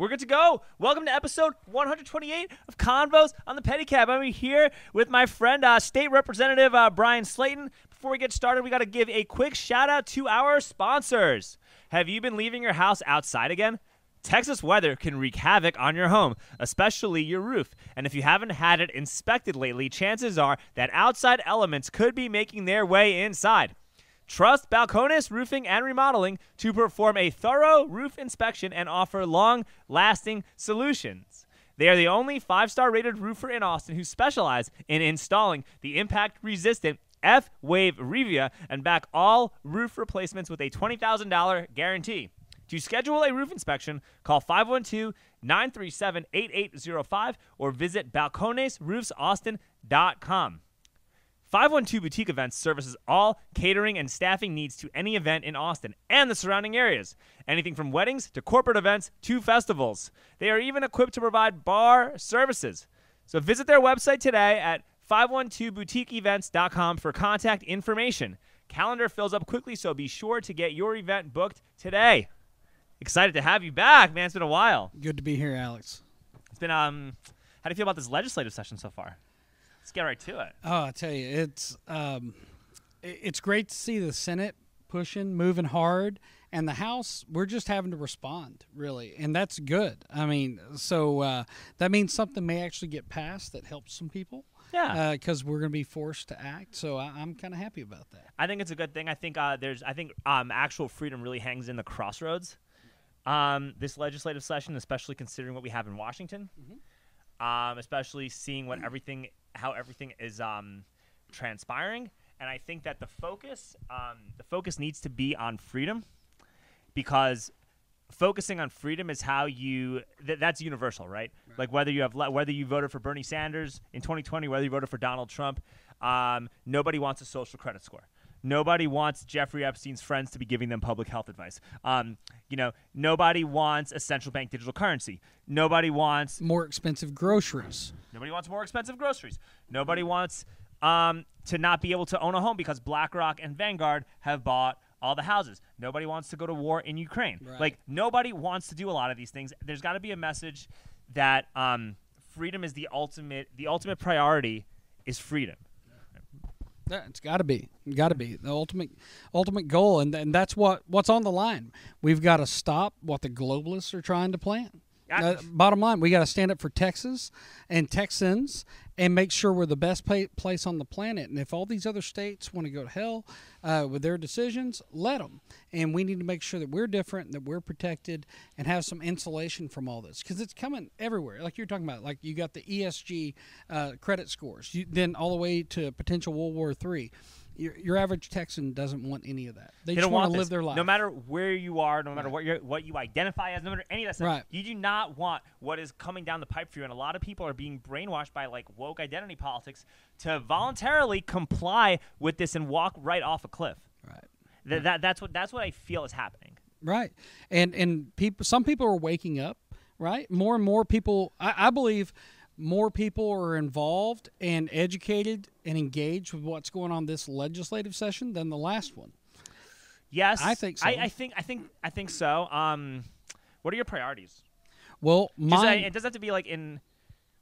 We're good to go. Welcome to episode 128 of Convos on the Pedicab. I'm here with my friend, uh, State Representative uh, Bryan Slaton. Before we get started, we got to give a quick shout out to our sponsors. Have you been leaving your house outside again? Texas weather can wreak havoc on your home, especially your roof. And if you haven't had it inspected lately, chances are that outside elements could be making their way inside. Trust Balcones Roofing and Remodeling to perform a thorough roof inspection and offer long lasting solutions. They are the only five star rated roofer in Austin who specialize in installing the impact resistant F Wave Revia and back all roof replacements with a $20,000 guarantee. To schedule a roof inspection, call 512 937 8805 or visit balconesroofsaustin.com. 512 Boutique Events services all catering and staffing needs to any event in Austin and the surrounding areas. Anything from weddings to corporate events to festivals. They are even equipped to provide bar services. So visit their website today at 512boutiqueevents.com for contact information. Calendar fills up quickly, so be sure to get your event booked today. Excited to have you back, man. It's been a while. Good to be here, Alex. It's been um how do you feel about this legislative session so far? Let's get right to it. Oh, I tell you, it's um, it's great to see the Senate pushing, moving hard, and the House. We're just having to respond, really, and that's good. I mean, so uh, that means something may actually get passed that helps some people. Yeah. because we're going to be forced to act. So I, I'm kind of happy about that. I think it's a good thing. I think uh, there's I think um, actual freedom really hangs in the crossroads. Um, this legislative session, especially considering what we have in Washington, um, especially seeing what everything how everything is um, transpiring, and I think that the focus um, the focus needs to be on freedom because focusing on freedom is how you th- that's universal right? like whether you have le- whether you voted for bernie sanders in 2020 whether you voted for donald trump um, nobody wants a social credit score nobody wants jeffrey epstein's friends to be giving them public health advice um, you know nobody wants a central bank digital currency nobody wants More expensive groceries. Nobody wants more expensive groceries. Nobody wants um, to not be able to own a home because BlackRock and Vanguard have bought all the houses. Nobody wants to go to war in Ukraine. Right. Like nobody wants to do a lot of these things. There's got to be a message that um, freedom is the ultimate. The ultimate priority is freedom. Yeah, it's got to be, got to be the ultimate, ultimate goal, and and that's what what's on the line. We've got to stop what the globalists are trying to plan. Uh, bottom line, we got to stand up for Texas and Texans and make sure we're the best pla place on the planet. And if all these other states want to go to hell uh, with their decisions, let them. And we need to make sure that we're different, that we're protected, and have some insulation from all this because it's coming everywhere. Like you're talking about, like you got the ESG uh, credit scores, you, then all the way to potential World War Three. Your, your average Texan doesn't want any of that. They, They just want want to live their life. No matter where you are, no matter what you what you identify as, no matter any of that stuff. Right. You do not want what is coming down the pipe for you, and a lot of people are being brainwashed by like woke identity politics to voluntarily comply with this and walk right off a cliff. right. Th- that that's what that's what I feel is happening. Right, and and people, some people are waking up. Right, more and more people. I, I believe more people are involved and educated and engaged with what's going on this legislative session than the last one. Yes, I think so. I, I think I think I think so. Um, what are your priorities? Well, it doesn't have to be like in.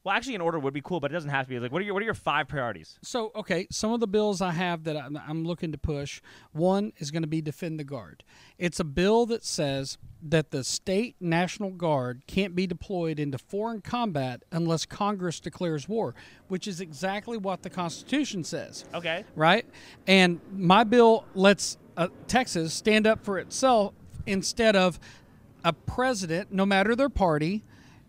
Well, actually, in order would be cool, but it doesn't have to be. Like, what are your what are your five priorities? So, okay, some of the bills I have that I'm, I'm looking to push. One is going to be Defend the Guard. It's a bill that says that the state National Guard can't be deployed into foreign combat unless Congress declares war, which is exactly what the Constitution says. Okay. Right? And my bill lets uh, Texas stand up for itself instead of a president, no matter their party,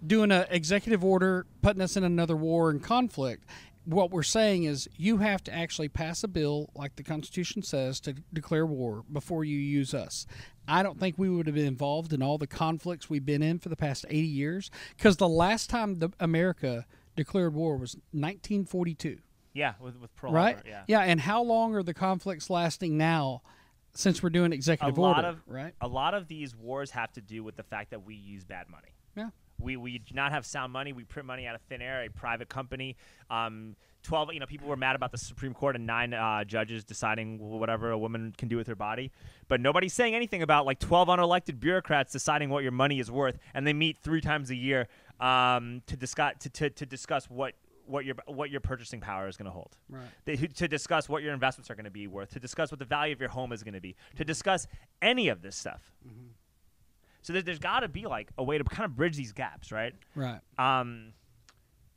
doing an executive order, putting us in another war and conflict. What we're saying is you have to actually pass a bill, like the Constitution says, to declare war before you use us. I don't think we would have been involved in all the conflicts we've been in for the past 80 years because the last time the America declared war was 1942 Yeah, with with Pearl right? Harbor, yeah. yeah, and how long are the conflicts lasting now since we're doing executive a lot order, of right? a lot of these wars have to do with the fact that we use bad money. Yeah. We, we do not have sound money. We print money out of thin air. A private company. Um, Twelve. You know, people were mad about the Supreme Court and nine uh, judges deciding whatever a woman can do with her body, but nobody's saying anything about like twelve unelected bureaucrats deciding what your money is worth, and they meet three times a year um, to discuss to, to, to discuss what what your what your purchasing power is going to hold. Right. They, to discuss what your investments are going to be worth, to discuss what the value of your home is going to be, to discuss any of this stuff. So there, there's got to be like a way to kind of bridge these gaps, right? Right. Um,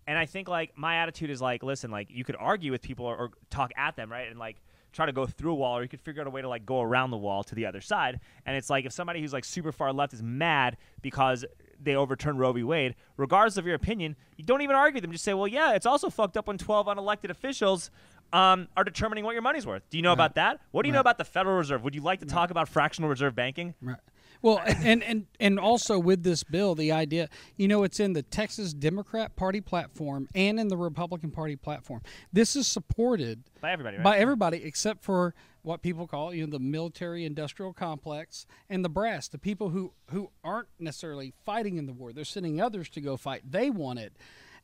and I think like my attitude is like, listen, like you could argue with people or, or talk at them, right, and like try to go through a wall, or you could figure out a way to like go around the wall to the other side. And it's like if somebody who's like super far left is mad because they overturned Roe v. Wade, regardless of your opinion, you don't even argue with them. Just say, well, yeah, it's also fucked up when 12 unelected officials um, are determining what your money's worth. Do you know Right. about that? What do you know about the Federal Reserve? Would you like to talk about fractional reserve banking? Right. Well, and, and and also with this bill, the idea, you know, it's in the Texas Democrat Party platform and in the Republican Party platform. This is supported By everybody, right? by everybody except for what people call, you know, the military industrial complex and the brass, the people who who aren't necessarily fighting in the war. They're sending others to go fight. They want it.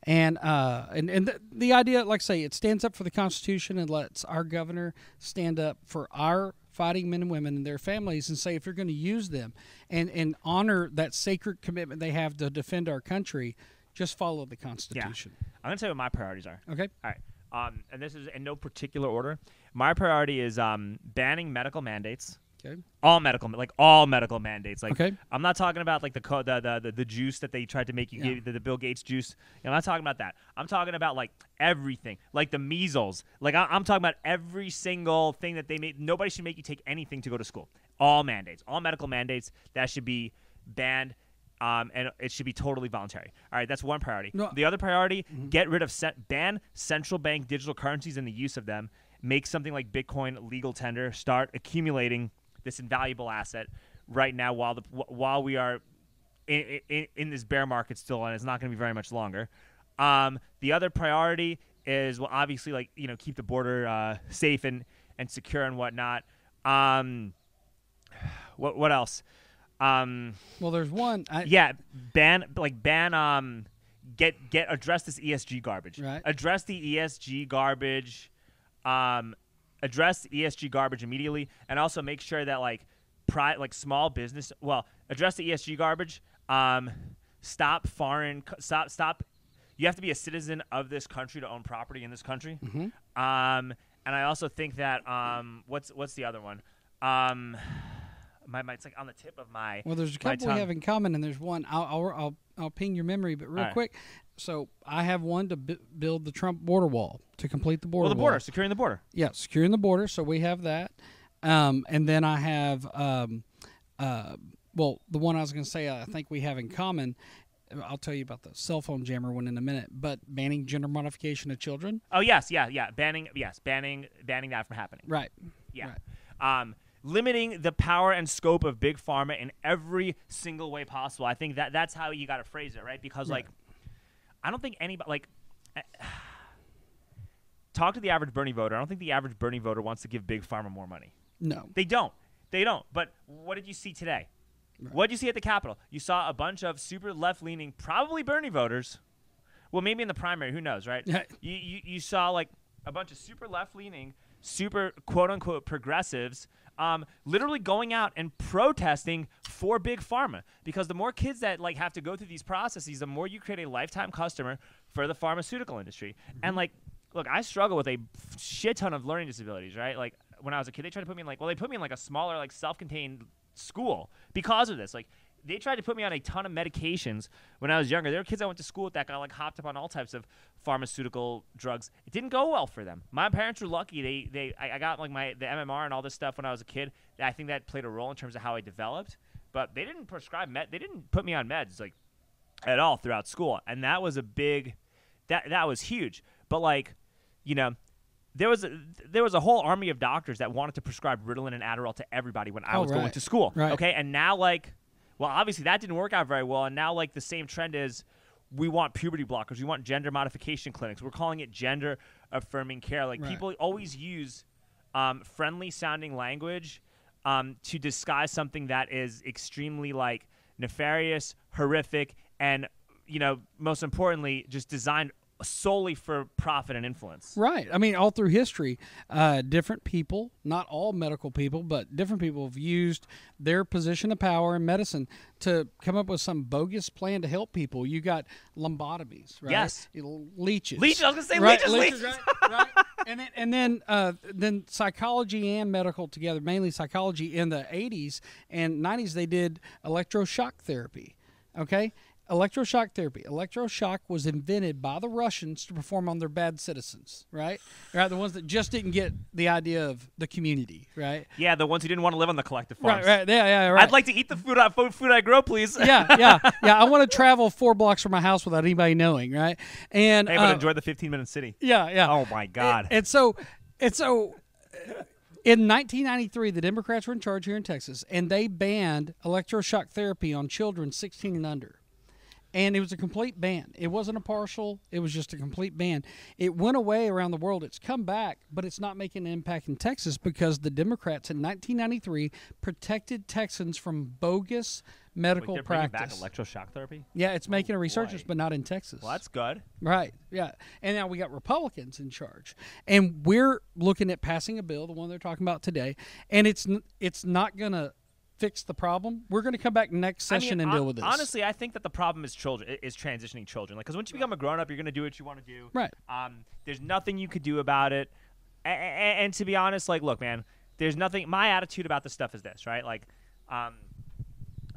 And uh, and and the, the idea, like I say, it stands up for the Constitution and lets our governor stand up for our fighting men and women and their families and say if you're going to use them and and honor that sacred commitment they have to defend our country, just follow the Constitution. yeah. I'm going to tell you what my priorities are. Okay. All right. Um, and this is in no particular order. My priority is um, banning medical mandates. Okay. All medical, like all medical mandates. Like, Okay. I'm not talking about like the co- the, the the the juice that they tried to make you Yeah. give the, the Bill Gates juice. I'm not talking about that. I'm talking about like everything, like the measles. Like I, I'm talking about every single thing that they made. Nobody should make you take anything to go to school. All mandates, all medical mandates that should be banned. Um, and it should be totally voluntary. All right, that's one priority. No. The other priority: get rid of set, ban central bank digital currencies and the use of them. Make something like Bitcoin legal tender. Start accumulating this invaluable asset right now while the while we are in, in, in this bear market still, and it's not going to be very much longer. Um, the other priority is well, obviously like you know keep the border uh, safe and and secure and whatnot. Um, what what else? Um, Well, there's one. I, yeah, ban like ban um get get address this ESG garbage. Right. Address the ESG garbage. Um address the ESG garbage immediately and also make sure that like pri- like small business well, address the ESG garbage. Um stop foreign stop stop you have to be a citizen of this country to own property in this country. Um and I also think that um what's what's the other one? Um my, my it's like on the tip of my Well, there's a couple we have in common, and there's one. I'll I'll I'll, I'll ping your memory, but real right. quick. So I have one to bu- build the Trump border wall to complete the border. Well, the wall. border, securing the border. Yeah, securing the border. So we have that, um, and then I have, um, uh, well, the one I was going to say I think we have in common. I'll tell you about the cell phone jammer one in a minute, but banning gender modification of children. Oh yes, yeah, yeah. Banning, yes, banning, banning that from happening. Right. Yeah. Right. Um, limiting the power and scope of big pharma in every single way possible. I think that that's how you got to phrase it, right? Because Right. like, I don't think anybody like. eh, Talk to the average Bernie voter. I don't think the average Bernie voter wants to give big pharma more money. No. They don't. They don't. But what did you see today? What did you see at the Capitol? You saw a bunch of super left leaning, probably Bernie voters. Well, maybe in the primary, who knows, right? You, you, you saw like a bunch of super left leaning, super quote unquote progressives um, literally going out and protesting for big pharma. Because the more kids that like have to go through these processes the more you create a lifetime customer for the pharmaceutical industry. And like look i struggle with a shit ton of learning disabilities right? Like when i was a kid they tried to put me in like well they put me in like a smaller like self-contained school because of this. Like they tried to put me on a ton of medications when I was younger. There were kids I went to school with that got like hopped up on all types of pharmaceutical drugs. It didn't go well for them. My parents were lucky. They they I, I got like my the MMR and all this stuff when I was a kid. I think that played a role in terms of how I developed. But they didn't prescribe med. They didn't put me on meds like at all throughout school, and that was a big that that was huge. But like, you know. There was a, there was a whole army of doctors that wanted to prescribe Ritalin and Adderall to everybody when I Oh, was going to school. Right. Okay, and now like well, obviously that didn't work out very well, and now like the same trend is we want puberty blockers, we want gender modification clinics. We're calling it gender affirming care. Like Right. people always use um, friendly sounding language um, to disguise something that is extremely like nefarious, horrific, and you know, most importantly, just designed solely for profit and influence. Right. I mean, all through history, uh, different people, not all medical people, but different people have used their position of power in medicine to come up with some bogus plan to help people. You got lobotomies, right? Yes. Leeches. Leeches. I was gonna say right, leeches. leeches. Right, right. And then, and then, uh, then psychology and medical together, mainly psychology in the 80s and 90s, they did electroshock therapy. Okay, electroshock therapy. Electroshock was invented by the Russians to perform on their bad citizens, right? Right, the ones that just didn't get the idea of the community, right? Yeah, the ones who didn't want to live on the collective farms. Right, right, yeah, yeah, right. I'd like to eat the food I, food, I grow, please. yeah, yeah, yeah. I want to travel four blocks from my house without anybody knowing, right? And hey, but uh, enjoy the 15 minute city. Yeah, yeah. Oh my God. And, and so, and so. In 1993, the Democrats were in charge here in Texas, and they banned electroshock therapy on children 16 and under and it was a complete ban. It wasn't a partial, it was just a complete ban. It went away around the world. It's come back, but it's not making an impact in Texas because the Democrats in 1993 protected Texans from bogus medical Wait, practice. back electroshock therapy? Yeah, it's making oh, a resurgence, boy. but not in Texas. Well, that's good. Right. Yeah. And now we got Republicans in charge, and we're looking at passing a bill, the one they're talking about today, and it's it's not going to fix the problem. We're going to come back next session I mean, and on, deal with this. Honestly, I think that the problem is children is transitioning children. Like, because once you become a grown up, you're going to do what you want to do. Right. Um, there's nothing you could do about it. And, and, and, to be honest, like, look, man, there's nothing. My attitude about this stuff is this, right? Like, um,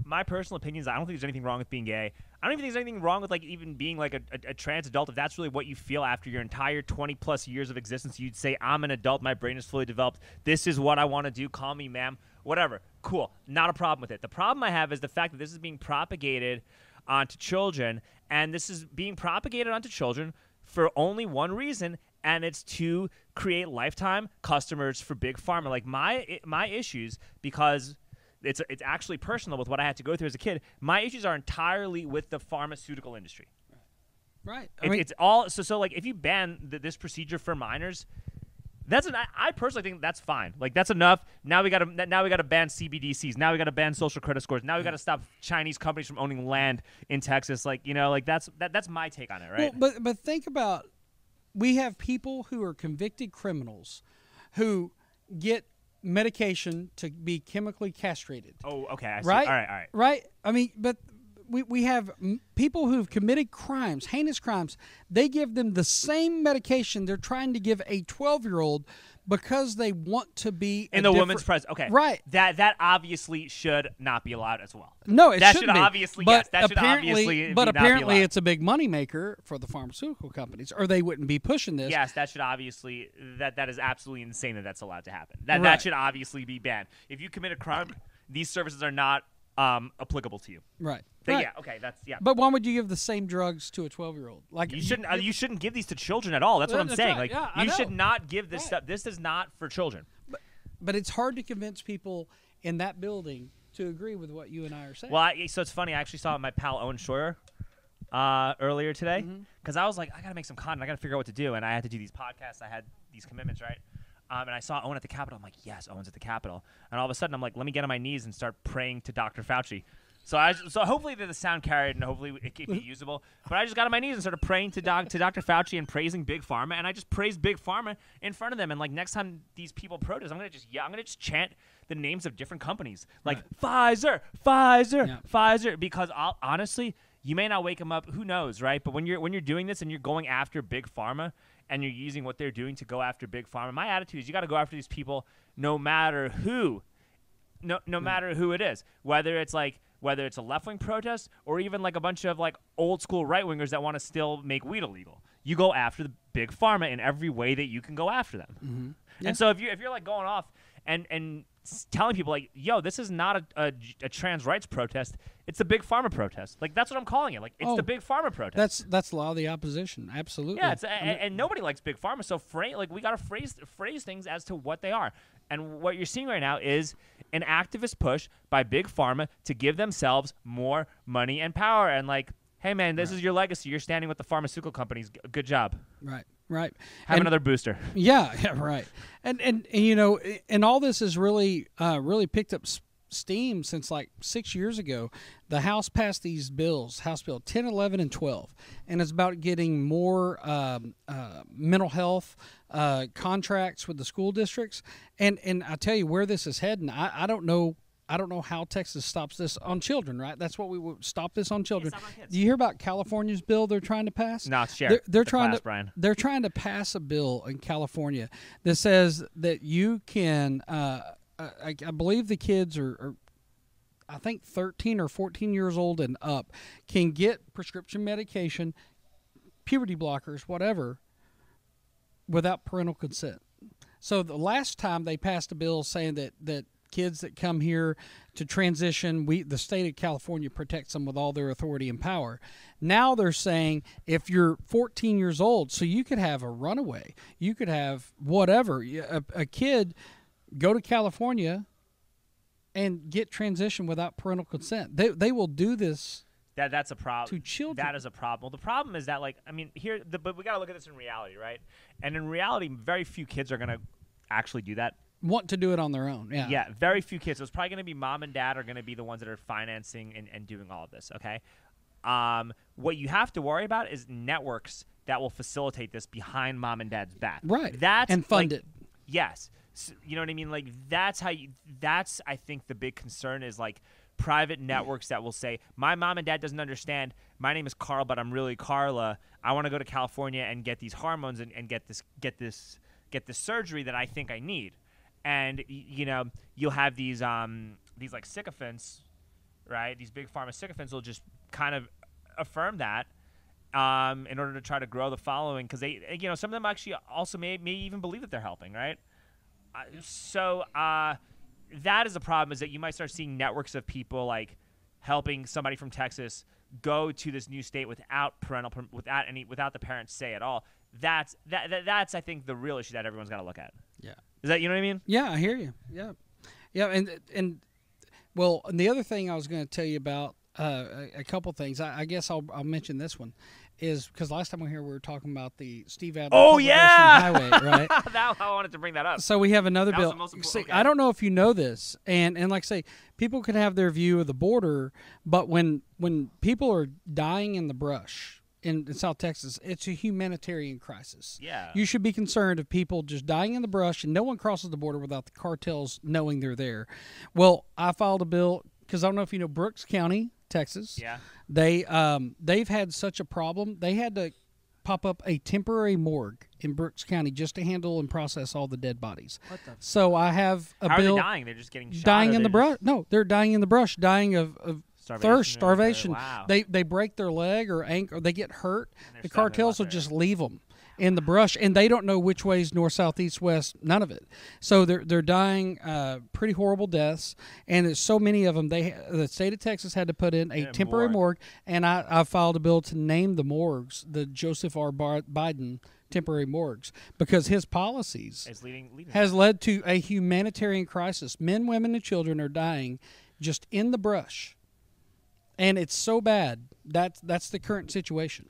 my personal opinions. I don't think there's anything wrong with being gay. I don't even think there's anything wrong with like even being like a, a, a, trans adult. If that's really what you feel after your entire 20 plus years of existence, you'd say, "I'm an adult. My brain is fully developed. This is what I want to do. Call me ma'am." Whatever. Cool. Not a problem with it. The problem I have is the fact that this is being propagated onto children, and this is being propagated onto children for only one reason, and it's to create lifetime customers for big pharma. Like my my issues because it's it's actually personal with what I had to go through as a kid. My issues are entirely with the pharmaceutical industry. Right. I mean, it's all so so. Like if you ban th- this procedure for minors, that's an. I, personally think that's fine. Like that's enough. Now we got to. Now we got to ban CBDCs. Now we got to ban social credit scores. Now we got to stop Chinese companies from owning land in Texas. Like you know, like that's that, that's my take on it, right? Well, but but think about, we have people who are convicted criminals, who get medication to be chemically castrated. Oh, okay. Right. All right. All right. Right. I mean, but we, we have people who've committed crimes, heinous crimes. They give them the same medication they're trying to give a 12 year old because they want to be in the woman's presence. Okay, right. That that obviously should not be allowed as well. No, it that should be. obviously. But yes, that should obviously. but apparently, it's a big moneymaker for the pharmaceutical companies, or they wouldn't be pushing this. Yes, that should obviously. That that is absolutely insane that that's allowed to happen. That Right. that should obviously be banned. If you commit a crime, these services are not um, applicable to you. Right. But right. Yeah. Okay. That's yeah. But why would you give the same drugs to a 12 year old? Like You shouldn't. Uh, you shouldn't give these to children at all. That's what I'm That's saying. right. Like Yeah, you should not give this Right. stuff. This is not for children. but but it's hard to convince people in that building to agree with what you and I are saying. Well, I, so it's funny. I actually saw my pal Owen Schroyer uh, earlier today Mm-hmm. because I was like, I gotta make some content. I gotta figure out what to do, and I had to do these podcasts. I had these commitments, right? Um, and I saw Owen at the Capitol. I'm like, yes, Owen's at the Capitol. And all of a sudden, I'm like, let me get on my knees and start praying to Dr. Fauci. So I so hopefully the sound carried and hopefully it can be mm-hmm. usable. But I just got on my knees and started praying to doc, to Dr. Fauci and praising Big Pharma, and I just praised Big Pharma in front of them. And like next time these people protest, I'm gonna just yeah, I'm gonna just chant the names of different companies like Pfizer, Pfizer, Yeah. Pfizer, because I'll, honestly, you may not wake them up. Who knows, right? But when you're when you're doing this and you're going after Big Pharma and you're using what they're doing to go after Big Pharma, my attitude is you got to go after these people no matter who no no mm. matter who it is, whether it's like whether it's a left wing protest or even like a bunch of like old school right wingers that want to still make weed illegal. You go after the big pharma in every way that you can go after them. Mm-hmm. Yeah. And so if you if you're like going off and and telling people like, yo, this is not a, a, a trans rights protest, it's a big pharma protest. Like that's what I'm calling it. Like it's Oh, the big pharma protest. that's that's a lot of the opposition. Absolutely. Yeah, it's, a, and, and nobody likes big pharma. So fra- like we got to phrase phrase things as to what they are. And what you're seeing right now is an activist push by big pharma to give themselves more money and power. And like, hey man, this is your legacy. You're standing with the pharmaceutical companies. G- Good job. right. Right? Have And- another booster. Yeah, yeah, right. And, and and you know, and all this has really uh, really picked up steam since like six years ago. The House passed these bills, House Bill 10, 11, and 12, and it's about getting more um, uh, mental health uh, contracts with the school districts. And and I tell you where this is heading. I, I don't know. I don't know how Texas stops this on children, right? That's what we would stop this on children. stop on kids. Do you hear about California's bill they're trying to pass? No, share. They're, they're the trying class, to Bryan. they're trying to pass a bill in California that says that you can. Uh, I, I believe the kids are, are, I think, thirteen or fourteen years old and up, can get prescription medication, puberty blockers, whatever, without parental consent. So the last time they passed a bill saying that that kids that come here to transition, we the state of California protects them with all their authority and power. Now they're saying if you're 14 years old, so you could have a runaway, you could have whatever, a, a kid go to California and get transition without parental consent. They they will do this. That that's a problem. To children. That is a problem. Well, the problem is that like I mean here, the, but we got to look at this in reality, right? And in reality, very few kids are gonna actually do that. Want to do it on their own, yeah. Yeah, very few kids. So it's probably gonna be mom and dad are gonna be the ones that are financing and, and doing all of this. Okay. Um, what you have to worry about is networks that will facilitate this behind mom and dad's back. Right. That's And fund like- it. Yes. S you know what I mean? Like that's how you. That's I think the big concern is like private networks that will say, "My mom and dad doesn't understand. My name is Carl, but I'm really Carla. I want to go to California and get these hormones and, and get this get this get this surgery that I think I need." And you know, you'll have these um these like sycophants, right? These big pharma sycophants will just kind of affirm that um, in order to try to grow the following because they, you know, some of them actually also may, may even believe that they're helping, right? Uh, so uh, that is the problem is that you might start seeing networks of people like helping somebody from Texas go to this new state without parental without any without the parents say at all. That's that, that that's I think the real issue that everyone's got to look at. Yeah. Is that you know what I mean? Yeah, I hear you. Yeah, yeah, and and well, and the other thing I was going to tell you about uh, a, a couple things. I, I guess I'll I'll mention this one is because last time we were here we were talking about the Steve Adler. Oh yeah, Highway, right? that, I wanted to bring that up. So we have another That bill. See, okay. I don't know if you know this, and and like I say, people can have their view of the border, but when when people are dying in the brush in, in South Texas, it's a humanitarian crisis. Yeah. You should be concerned of people just dying in the brush, and no one crosses the border without the cartels knowing they're there. Well, I filed a bill because I don't know if you know Brooks County, Texas. Yeah. They um they've had such a problem. They had to pop up a temporary morgue in Brooks County just to handle and process all the dead bodies. What the? So I have a How bill are they dying? They're just getting shot dying in the they're brush. No, they're dying in the brush, dying of, of Starvation thirst, starvation. wow. They they break their leg or ankle, they get hurt. The cartels will there. just leave them in the brush, and they don't know which ways north, south, east, west. None of it. So they're they're dying uh, pretty horrible deaths, and there's so many of them. They the state of Texas had to put in a Yeah, temporary morgue. morgue, and I, I filed a bill to name the morgues the Joseph R. Biden temporary morgues because his policies leading, leading has led to a humanitarian crisis. Men, women, and children are dying just in the brush, and it's so bad. That's that's the current situation.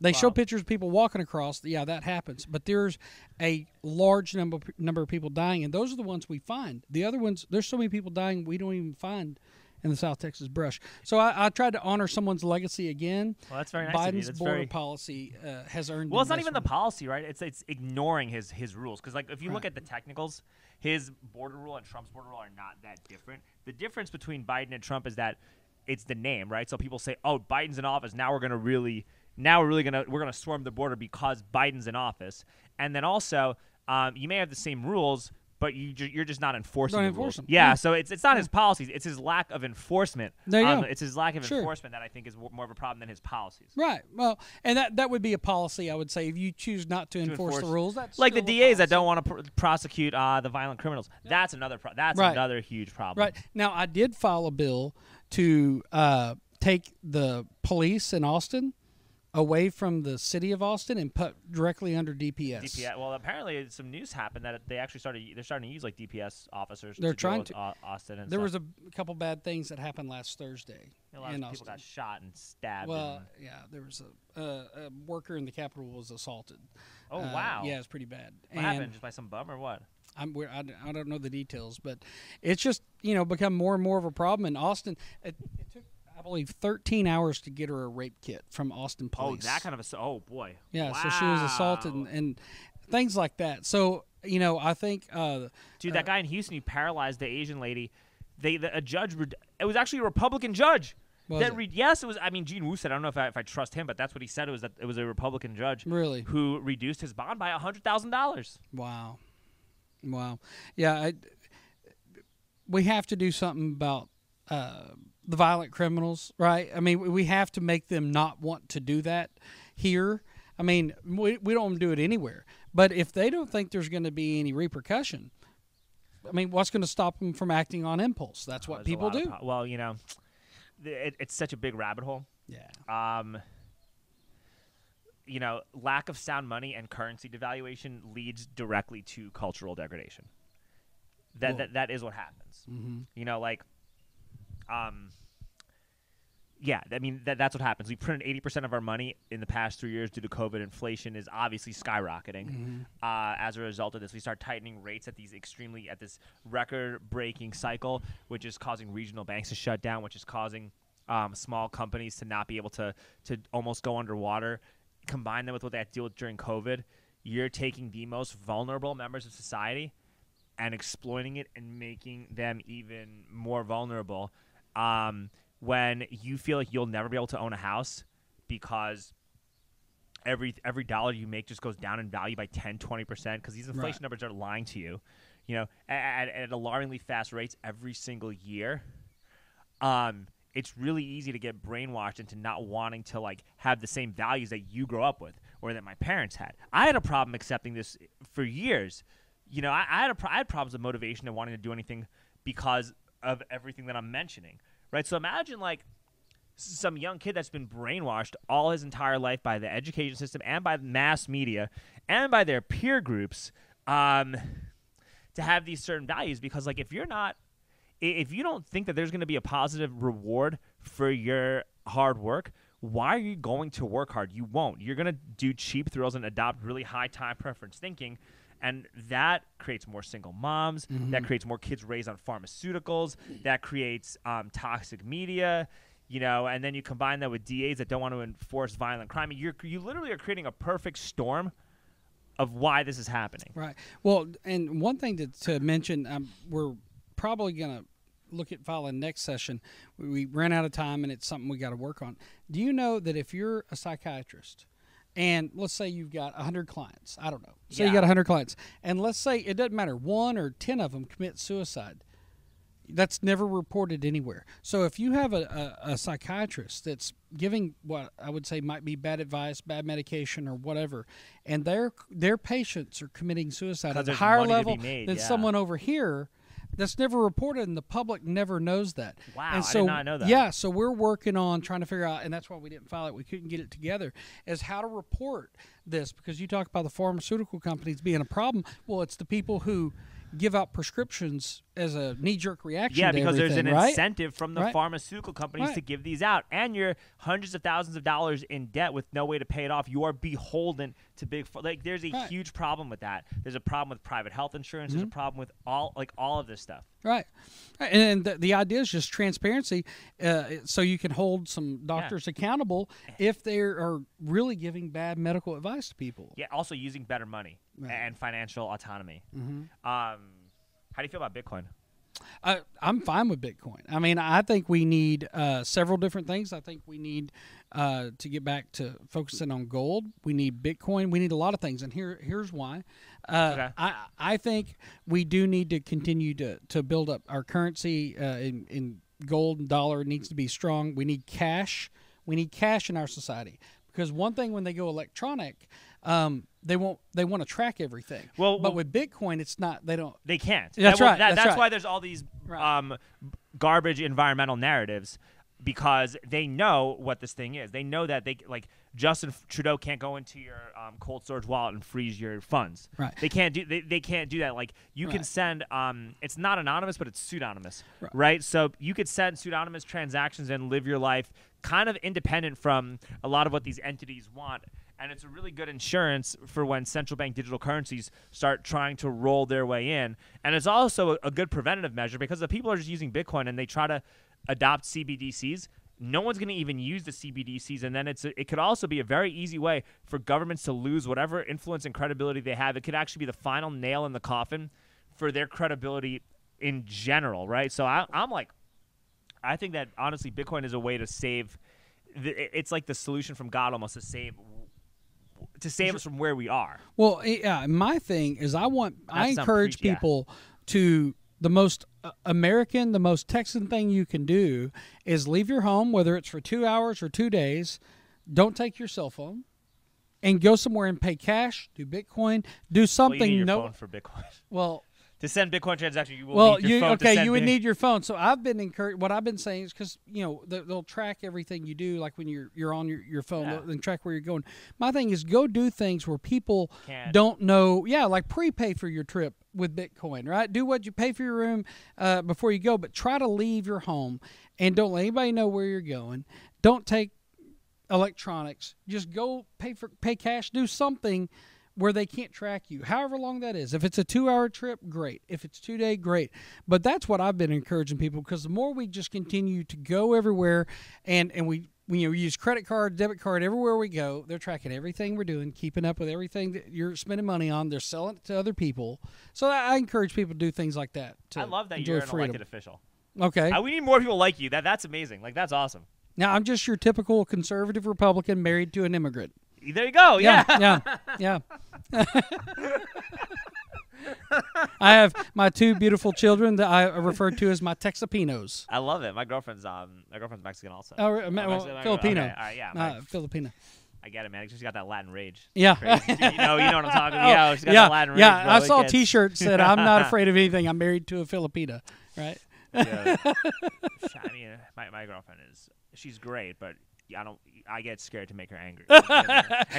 They show pictures of people walking across. Yeah, that happens, but there's a large number number of people dying, and those are the ones we find. The other ones, there's so many people dying we don't even find in the South Texas brush. So I, I tried to honor someone's legacy again. Well, that's very nice of you. Biden's That's border very- policy uh, has earned. Well, it's not even the policy, right? It's it's ignoring his his rules. Because like if you look at the technicals, his border rule and Trump's border rule are not that different. The difference between Biden and Trump is that it's the name, right? So people say, "Oh, Biden's in office. Now we're gonna really, now we're really gonna we're gonna swarm the border because Biden's in office." And then also, um, you may have the same rules. But you ju- you're just not enforcing Don't the rules. Yeah, Yeah. so it's it's not his policies; it's his lack of enforcement. There you Um, go. It's his lack of Sure. enforcement that I think is w- more of a problem than his policies. Right. Well, and that that would be a policy. I would say if you choose not to, enforce, the rules, that's like the DAs that don't want to pr- prosecute uh, the violent criminals. That's another. Pro- that's Right. another huge problem. Right now, I did file a bill to uh, take the police in Austin away from the city of Austin and put directly under DPS. DPS. Well, apparently some news happened that they actually started. They're starting to use like DPS officers. They're to trying to- Austin. And There stuff. was a couple bad things that happened last Thursday. a lot of people Austin. got shot and stabbed. Well, and- yeah, there was a, uh, a worker in the Capitol was assaulted. oh Uh, wow. Yeah, it's pretty bad. What and happened? Just by some bum or what? I'm, we're, I, I don't know the details, but it's just you know become more and more of a problem in Austin. It, it took, I believe, 13 hours to get her a rape kit from Austin Oh, police. that kind of a. Oh boy. yeah. So she was assaulted and, and things like that. So you know, I think uh, Dude, that guy in Houston, he paralyzed the Asian lady. They, the, a judge. It was actually a Republican judge. Was that re- yes, it was. I mean, Gene Wu said. I don't know if I, if I trust him, but that's what he said. It was that it was a Republican judge really who reduced his bond by hundred thousand dollars. wow, wow, yeah. I, we have to do something about uh, the violent criminals, right? I mean, we- have to make them not want to do that here. I mean, we, we don't do it anywhere. But if they don't think there's going to be any repercussion, I mean, what's going to stop them from acting on impulse? That's what There's a people of do. well, you know, it, it's such a big rabbit hole. yeah. Um, you know, lack of sound money and currency devaluation leads directly to cultural degradation. That that, that is what happens. hmm You know, like, um, yeah, I mean that that's what happens. We printed eighty percent of our money in the past three years due to COVID. Inflation is obviously skyrocketing. Mm-hmm. Uh, as a result of this, we start tightening rates at these extremely at this record-breaking cycle, which is causing regional banks to shut down, which is causing um, small companies to not be able to to almost go underwater. Combine them with what they had to deal with during COVID, you're taking the most vulnerable members of society and exploiting it and making them even more vulnerable. Um, when you feel like you'll never be able to own a house because every every dollar you make just goes down in value by 10 20% because these inflation Right. numbers are lying to you you know at, at, at alarmingly fast rates every single year um it's really easy to get brainwashed into not wanting to like have the same values that you grow up with or that my parents had. I had a problem accepting this for years. You know i, I had pro- I had problems with motivation and wanting to do anything because of everything that i'm mentioning right? So imagine like some young kid that's been brainwashed all his entire life by the education system and by mass media and by their peer groups um, to have these certain values because like if you're not if you don't think that there's going to be a positive reward for your hard work why are you going to work hard? You won't. You're going to do cheap thrills and adopt really high time preference thinking and that creates more single moms that creates more kids raised on pharmaceuticals that creates um, toxic media you know and then you combine that with DAs that don't want to enforce violent crime. You're, you literally are creating a perfect storm of why this is happening. Right. Well, and one thing to, to mention, um, we're probably going to look at filing next session. We, we ran out of time, and it's something we got to work on. Do you know that if you're a psychiatrist, and let's say you've got 100 clients, I don't know, say you got 100 clients, and let's say it doesn't matter, one or 10 of them commit suicide. That's never reported anywhere. So if you have a, a, a psychiatrist that's giving what I would say might be bad advice, bad medication, or whatever, and their their patients are committing suicide at a higher money to be level made, than yeah. someone over here, that's never reported, and the public never knows that. Wow, and I so, did not know that. Yeah, so we're working on trying to figure out, and that's why we didn't file it. We couldn't get it together. Is how to report this because you talk about the pharmaceutical companies being a problem. Well, it's the people who give out prescriptions as a knee-jerk reaction. Yeah, because there's an right? incentive from the Right. pharmaceutical companies Right. to give these out, and you're hundreds of thousands of dollars in debt with no way to pay it off. You are beholden to big. Like, there's a huge problem with that. There's a problem with private health insurance. Mm-hmm. There's a problem with all like all of this stuff. Right. And, and the, the idea is just transparency uh, so you can hold some doctors accountable if they are really giving bad medical advice to people. Yeah. Also, using better money and financial autonomy. Mm-hmm. Um, how do you feel about Bitcoin? I, I'm fine with Bitcoin. I mean, I think we need uh, several different things. I think we need uh, to get back to focusing on gold. We need Bitcoin. We need a lot of things, and here here's why. Uh, Okay. I I think we do need to continue to to build up our currency uh, in in gold and dollar needs to be strong. We need cash. We need cash in our society because one thing when they go electronic. Um, they won't. They want to track everything. Well, but well- with Bitcoin, it's not. They don't. They can't. That's That- right, that- that's that's right. why there's all these Right. um, garbage environmental narratives. because they know what this thing is. They know that they like Justin Trudeau can't go into your um, cold storage wallet and freeze your funds. Right. They can't do. They, they can't do that. Like you can send. Um, it's not anonymous, but it's pseudonymous. Right. Right. So you could send pseudonymous transactions and live your life kind of independent from a lot of what these entities want. And it's a really good insurance for when central bank digital currencies start trying to roll their way in. And it's also a, good preventative measure because the people are just using Bitcoin and they try to adopt CBDCs. No one's going to even use the CBDCs, and then it's a, it could also be a very easy way for governments to lose whatever influence and credibility they have. It could actually be the final nail in the coffin for their credibility in general, right? So I, I'm like, I think that honestly, Bitcoin is a way to save. It's like the solution from God almost to save to save us from where we are. Well, eh, yeah, my thing is I want I encourage preach- yeah. people to the most uh, American, the most Texan thing you can do is leave your home, whether it's for two hours or two days. Don't take your cell phone, and go somewhere and pay cash, do Bitcoin, do Well, something. your no, phone for Bitcoin well, to send Bitcoin transactions. You will well, need your you phone to okay? You would need your phone. So I've been encouraged. What I've been saying is because you know they- they'll track everything you do, like when you're you're on your, your phone Yeah. and track where you're going. My thing is go do things where people Can't. don't know. Yeah, like prepay for your trip with Bitcoin, right? Do what you pay for your room uh, before you go, but try to leave your home and don't let anybody know where you're going. Don't take electronics. Just go pay for pay cash. Do something where they can't track you, however long that is. If it's a two-hour trip, great. If it's two day, great. But that's what I've been encouraging people because the more we just continue to go everywhere, and and we. We, you know, we use credit card, debit card everywhere we go. They're tracking everything we're doing, keeping up with everything that you're spending money on. They're selling it to other people. So I I encourage people to do things like that. To I love that you're an freedom. elected official. Okay. Uh, we need more people like you. That that's amazing. Like that's awesome. now I'm just your typical conservative Republican married to an immigrant. There you go. Yeah. yeah, yeah. yeah. I have my two beautiful children that I refer to as my Texapinos. I love it. My girlfriend's um my girlfriend's Mexican also. Oh, Oh, well, Mexican- Filipino. Okay. All right, yeah. my- Uh, Filipino. I get it, man. She's got that Latin rage. Yeah. You know, you know what I'm talking Oh, about. Yeah, she's got yeah, that Latin rage. yeah. I saw a T-shirt said, "I'm not afraid of anything. I'm married to a Filipina." Right? Yeah. I mean, my, my girlfriend is she's great, but I don't. I get scared to make her angry. And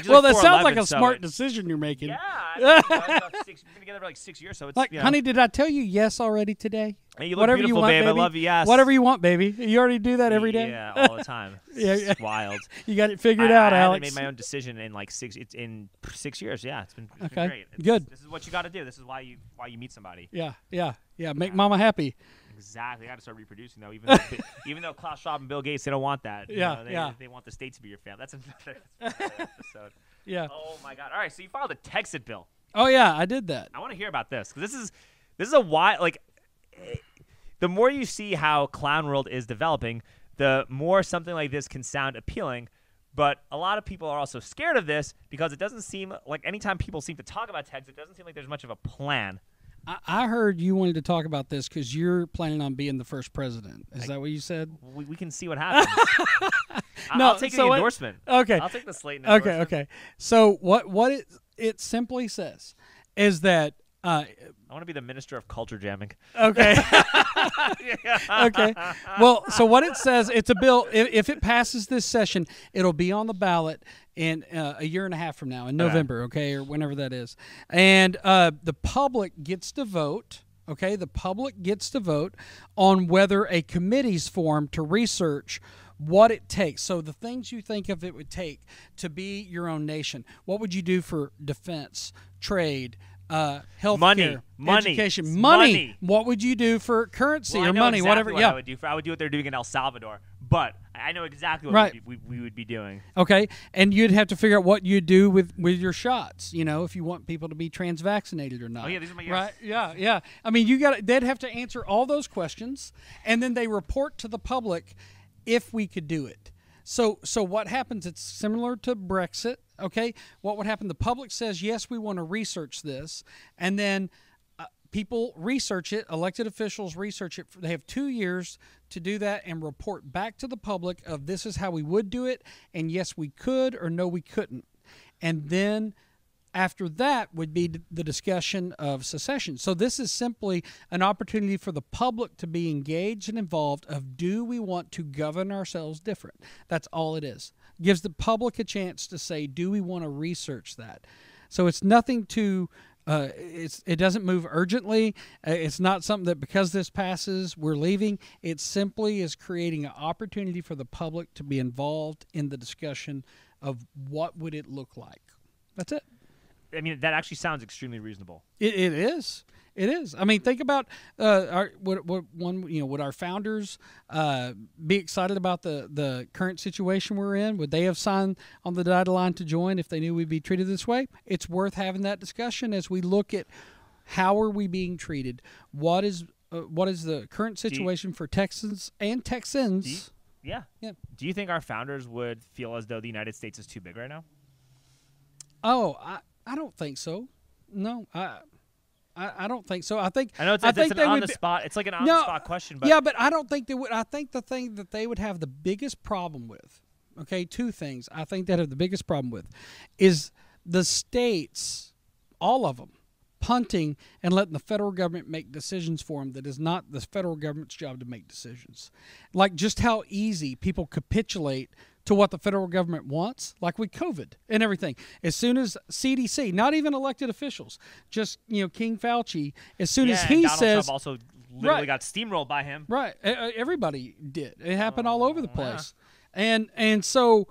Well, like that sounds like a so smart it- decision you're making. Yeah, I mean, you know, six, we've been together for like six years, so it's Like, you know, honey, did I tell you yes already today? hey, you look Whatever beautiful, you want, babe. baby. I love you. Yes, Whatever you want, baby. You already do that every day. Yeah, all the time. Yeah, It's wild. You got it figured I, out, I Alex. haven't made my own decision in like six. It's in six years. Yeah, it's been, it's Okay, been great. It's- good. This is what you got to do. This is why you why you meet somebody. Yeah, yeah, yeah. Make mama happy. Exactly. I got to start reproducing though. Even though, even though Klaus Schwab and Bill Gates they don't want that. you Yeah, know, they, yeah. They want the state to be your family. That's another, that's another episode. Yeah. Oh my God! All right, so you filed a Texit bill. Oh yeah, I did that. I want to hear about this because this is this is a why like eh, the more you see how Clown World is developing, the more something like this can sound appealing. But a lot of people are also scared of this because it doesn't seem like anytime people seem to talk about Tex, it doesn't seem like there's much of a plan. I, I heard you wanted to talk about this because you're planning on being the first president. Is that what you said? We, we can see what happens. No, I'll take so the endorsement. Okay. I'll take the Slaton Okay. endorsement. Okay. So what what it it simply says is that uh, I want to be the minister of culture jamming. okay. okay. Well, so what it says, it's a bill. If, if it passes this session, it'll be on the ballot in uh, a year and a half from now, in November, okay, or whenever that is. And uh, the public gets to vote. Okay, the public gets to vote on whether a committee's formed to research what it takes. So the things you think of it would take to be your own nation. What would you do for defense, trade, uh, health Money. Money. education, money. money. What would you do for currency Well, I or know money, exactly whatever? What yeah. I would do. For, I would do what they're doing in El Salvador, but I know exactly what Right. be, we, we would be doing. Okay, and you'd have to figure out what you do with with your shots. You know, if you want people to be trans vaccinated or not. Oh, yeah, these are my yes. right. Yeah, yeah. I mean, you got they'd have to answer all those questions, and then they report to the public if we could do it. So, so what happens? It's similar to Brexit. Okay, what would happen? The public says yes, we want to research this, and then uh, people research it. Elected officials research it. They have two years to do that and report back to the public of this is how we would do it, and yes, we could, or no, we couldn't, and then After that would be the discussion of secession. So this is simply an opportunity for the public to be engaged and involved of do we want to govern ourselves different? That's all it is. Gives the public a chance to say do we want to research that? So it's nothing to uh, it doesn't move urgently. Uh, it's not something that because this passes we're leaving. It simply is creating an opportunity for the public to be involved in the discussion of what would it look like. That's it. I mean, that actually sounds extremely reasonable. It, it is. It is. I mean, think about uh, our what, what one you know would our founders uh, be excited about the the current situation we're in? Would they have signed on the dotted line to join if they knew we'd be treated this way? It's worth having that discussion as we look at how are we being treated. What is uh, what is the current you- situation for Texans and Texans? You- yeah. Yeah. Do you think our founders would feel as though the United States is too big right now? Oh, I I don't think so. No, I. I, I don't think so. I think I know it's, I it's, think it's an on would the spot. It's like an on No, the spot question, but yeah, but I don't think they would. I think the thing that they would have the biggest problem with, okay, two things I think that have the biggest problem with, is the states, all of them, punting and letting the federal government make decisions for them that is not the federal government's job to make decisions. Like just how easy people capitulate to what the federal government wants, like with COVID and everything. As soon as CDC, not even elected officials, just you know King Fauci, as soon yeah, as and he Donald says Trump also literally Right. got steamrolled by him. Right. Everybody did. It happened all over the Oh, yeah. place. And and so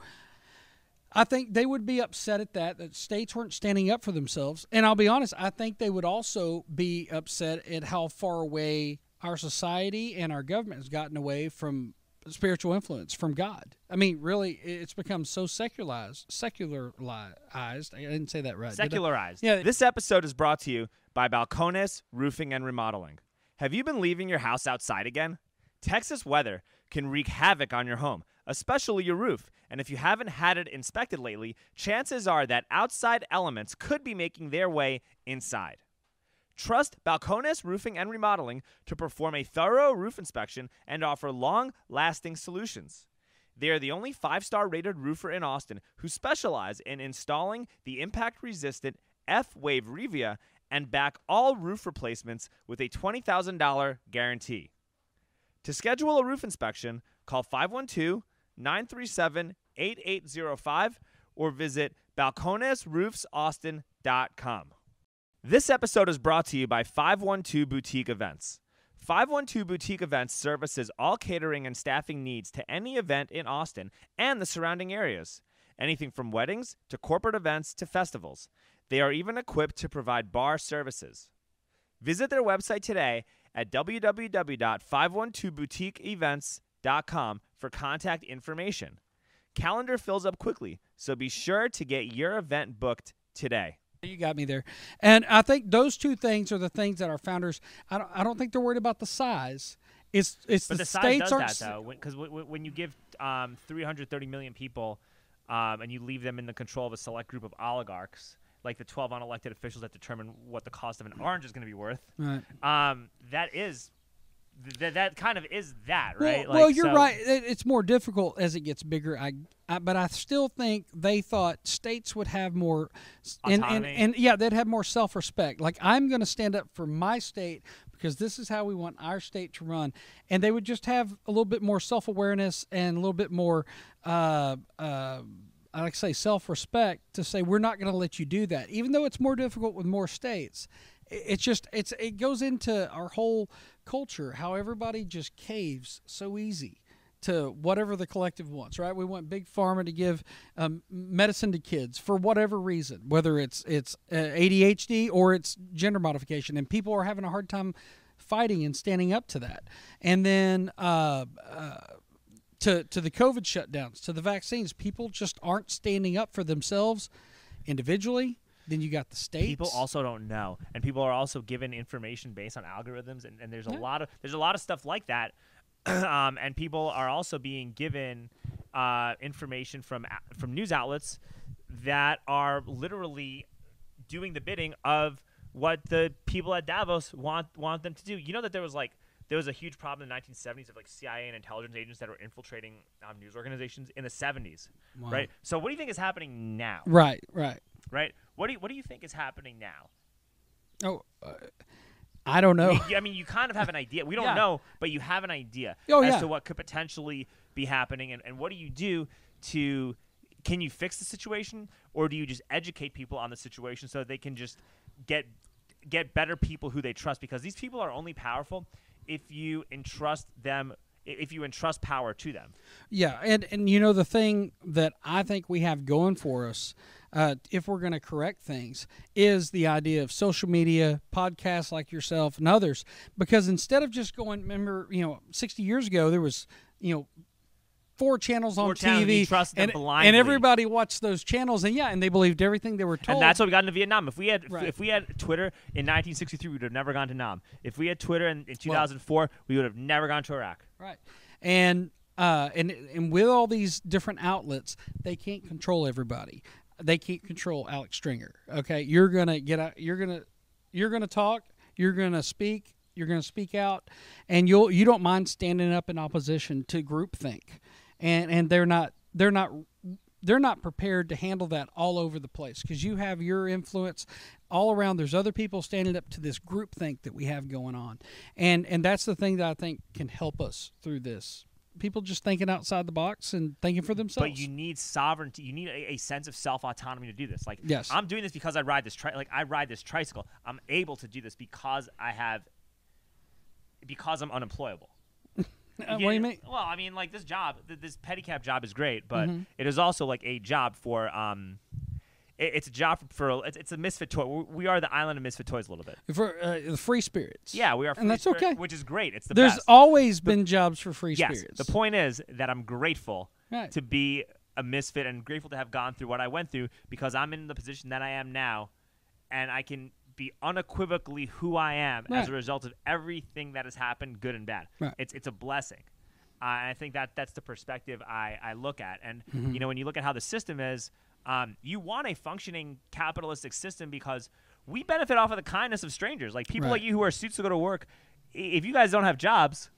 I think they would be upset at that that states weren't standing up for themselves. And I'll be honest, I think they would also be upset at how far away our society and our government has gotten away from spiritual influence from God. I mean, really, it's become so secularized. Secularized. I didn't say that right. Secularized. Yeah. This episode is brought to you by Balcones Roofing and Remodeling. Have you been leaving your house outside again? Texas weather can wreak havoc on your home, especially your roof. And if you haven't had it inspected lately, chances are that outside elements could be making their way inside. Trust Balcones Roofing and Remodeling to perform a thorough roof inspection and offer long lasting solutions. They are the only five star rated roofer in Austin who specialize in installing the impact resistant F Wave Revia and back all roof replacements with a $20,000 guarantee. To schedule a roof inspection, call 512 937 8805 or visit balconesroofsaustin.com. This episode is brought to you by 512 Boutique Events. 512 Boutique Events services all catering and staffing needs to any event in Austin and the surrounding areas. Anything from weddings to corporate events to festivals. They are even equipped to provide bar services. Visit their website today at www.512boutiqueevents.com for contact information. Calendar fills up quickly, so be sure to get your event booked today. You got me there, and I think those two things are the things that our founders. I don't. I don't think they're worried about the size. It's it's But the, the, size states does aren't. that though, because w- w- when you give um, 330 million people um, and you leave them in the control of a select group of oligarchs, like the 12 unelected officials that determine what the cost of an orange is going to be worth, Right. um, that is th- that kind of is that right? well, Like, you're so- right. It, it's more difficult as it gets bigger. I, I, but I still think they thought states would have more, and, and, Autonomy. and yeah, they'd have more self-respect. Like I'm going to stand up for my state because this is how we want our state to run, and they would just have a little bit more self-awareness and a little bit more. Uh, uh, I like to say self-respect to say we're not going to let you do that, even though it's more difficult with more states. It's just it's it goes into our whole culture how everybody just caves so easy to whatever the collective wants. Right? We want big pharma to give um, medicine to kids for whatever reason, whether it's it's uh, ADHD or it's gender modification, and people are having a hard time fighting and standing up to that. And then. Uh, uh, to, to the COVID shutdowns, to the vaccines. People just aren't standing up for themselves individually. Then you got the states. people also don't know and people are also given information based on algorithms and, and there's a Yeah. lot of there's a lot of stuff like that um, and people are also being given uh, information from from news outlets that are literally doing the bidding of what the people at Davos want want them to do. You know that there was like there was a huge problem in the 1970s of like CIA and intelligence agents that were infiltrating um, news organizations in the 70s, Wow. right? So what do you think is happening now? Right, right. right? What do you, what do you think is happening now? Oh, uh, I don't know. I mean, you kind of have an idea. We don't Yeah. know, but you have an idea Oh, as yeah. to what could potentially be happening, and, and what do you do to? Can you fix the situation, or do you just educate people on the situation so they can just get get better people who they trust? Because these people are only powerful if you entrust them, if you entrust power to them. Yeah, and and you know the thing that I think we have going for us, uh, if we're going to correct things, is the idea of social media, podcasts like yourself and others. Because instead of just going, remember, you know, sixty years ago there was, you know. Four channels on TV, you trust them and, and everybody watched those channels, and yeah, and they believed everything they were told. And that's what we got into Vietnam. If we had Right. if we had Twitter in 1963, we would have never gone to Nam. If we had Twitter in, in 2004, we would have never gone to Iraq. Right. And uh, and and with all these different outlets, they can't control everybody. They can't control Alex Strenger. Okay, you're gonna get out. You're gonna you're gonna talk. You're gonna speak. You're gonna speak out, and you'll you don't mind standing up in opposition to groupthink, and and they're not they're not they're not prepared to handle that all over the place because you have your influence all around. There's other people standing up to this groupthink that we have going on, and and that's the thing that I think can help us through this. People just thinking outside the box and thinking for themselves. But you need sovereignty. You need a, a sense of self autonomy to do this. Like, Yes. I'm doing this because I ride this tri- like I ride this tricycle. I'm able to do this because I have because I'm unemployable. Uh, what do you mean? Well, I mean, like this job, th- this pedicab job is great, but Mm-hmm. it is also like a job for um, it's a job for, it's, it's a misfit toy. We- are the island of misfit toys a little bit. For uh, the free spirits. Yeah, we are, and that's spirit, okay. which is great. It's the There's best. always been jobs for free yes, spirits. the point is that I'm grateful Right. to be a misfit and grateful to have gone through what I went through because I'm in the position that I am now, and I can be unequivocally who I am as a result of everything that has happened, good and bad. Right. It's it's a blessing. Uh, and I think that that's the perspective I, I look at. And Mm-hmm. you know, when you look at how the system is, um, you want a functioning capitalistic system because we benefit off of the kindness of strangers, like people Right. like you who are suits to go to work. If you guys don't have jobs,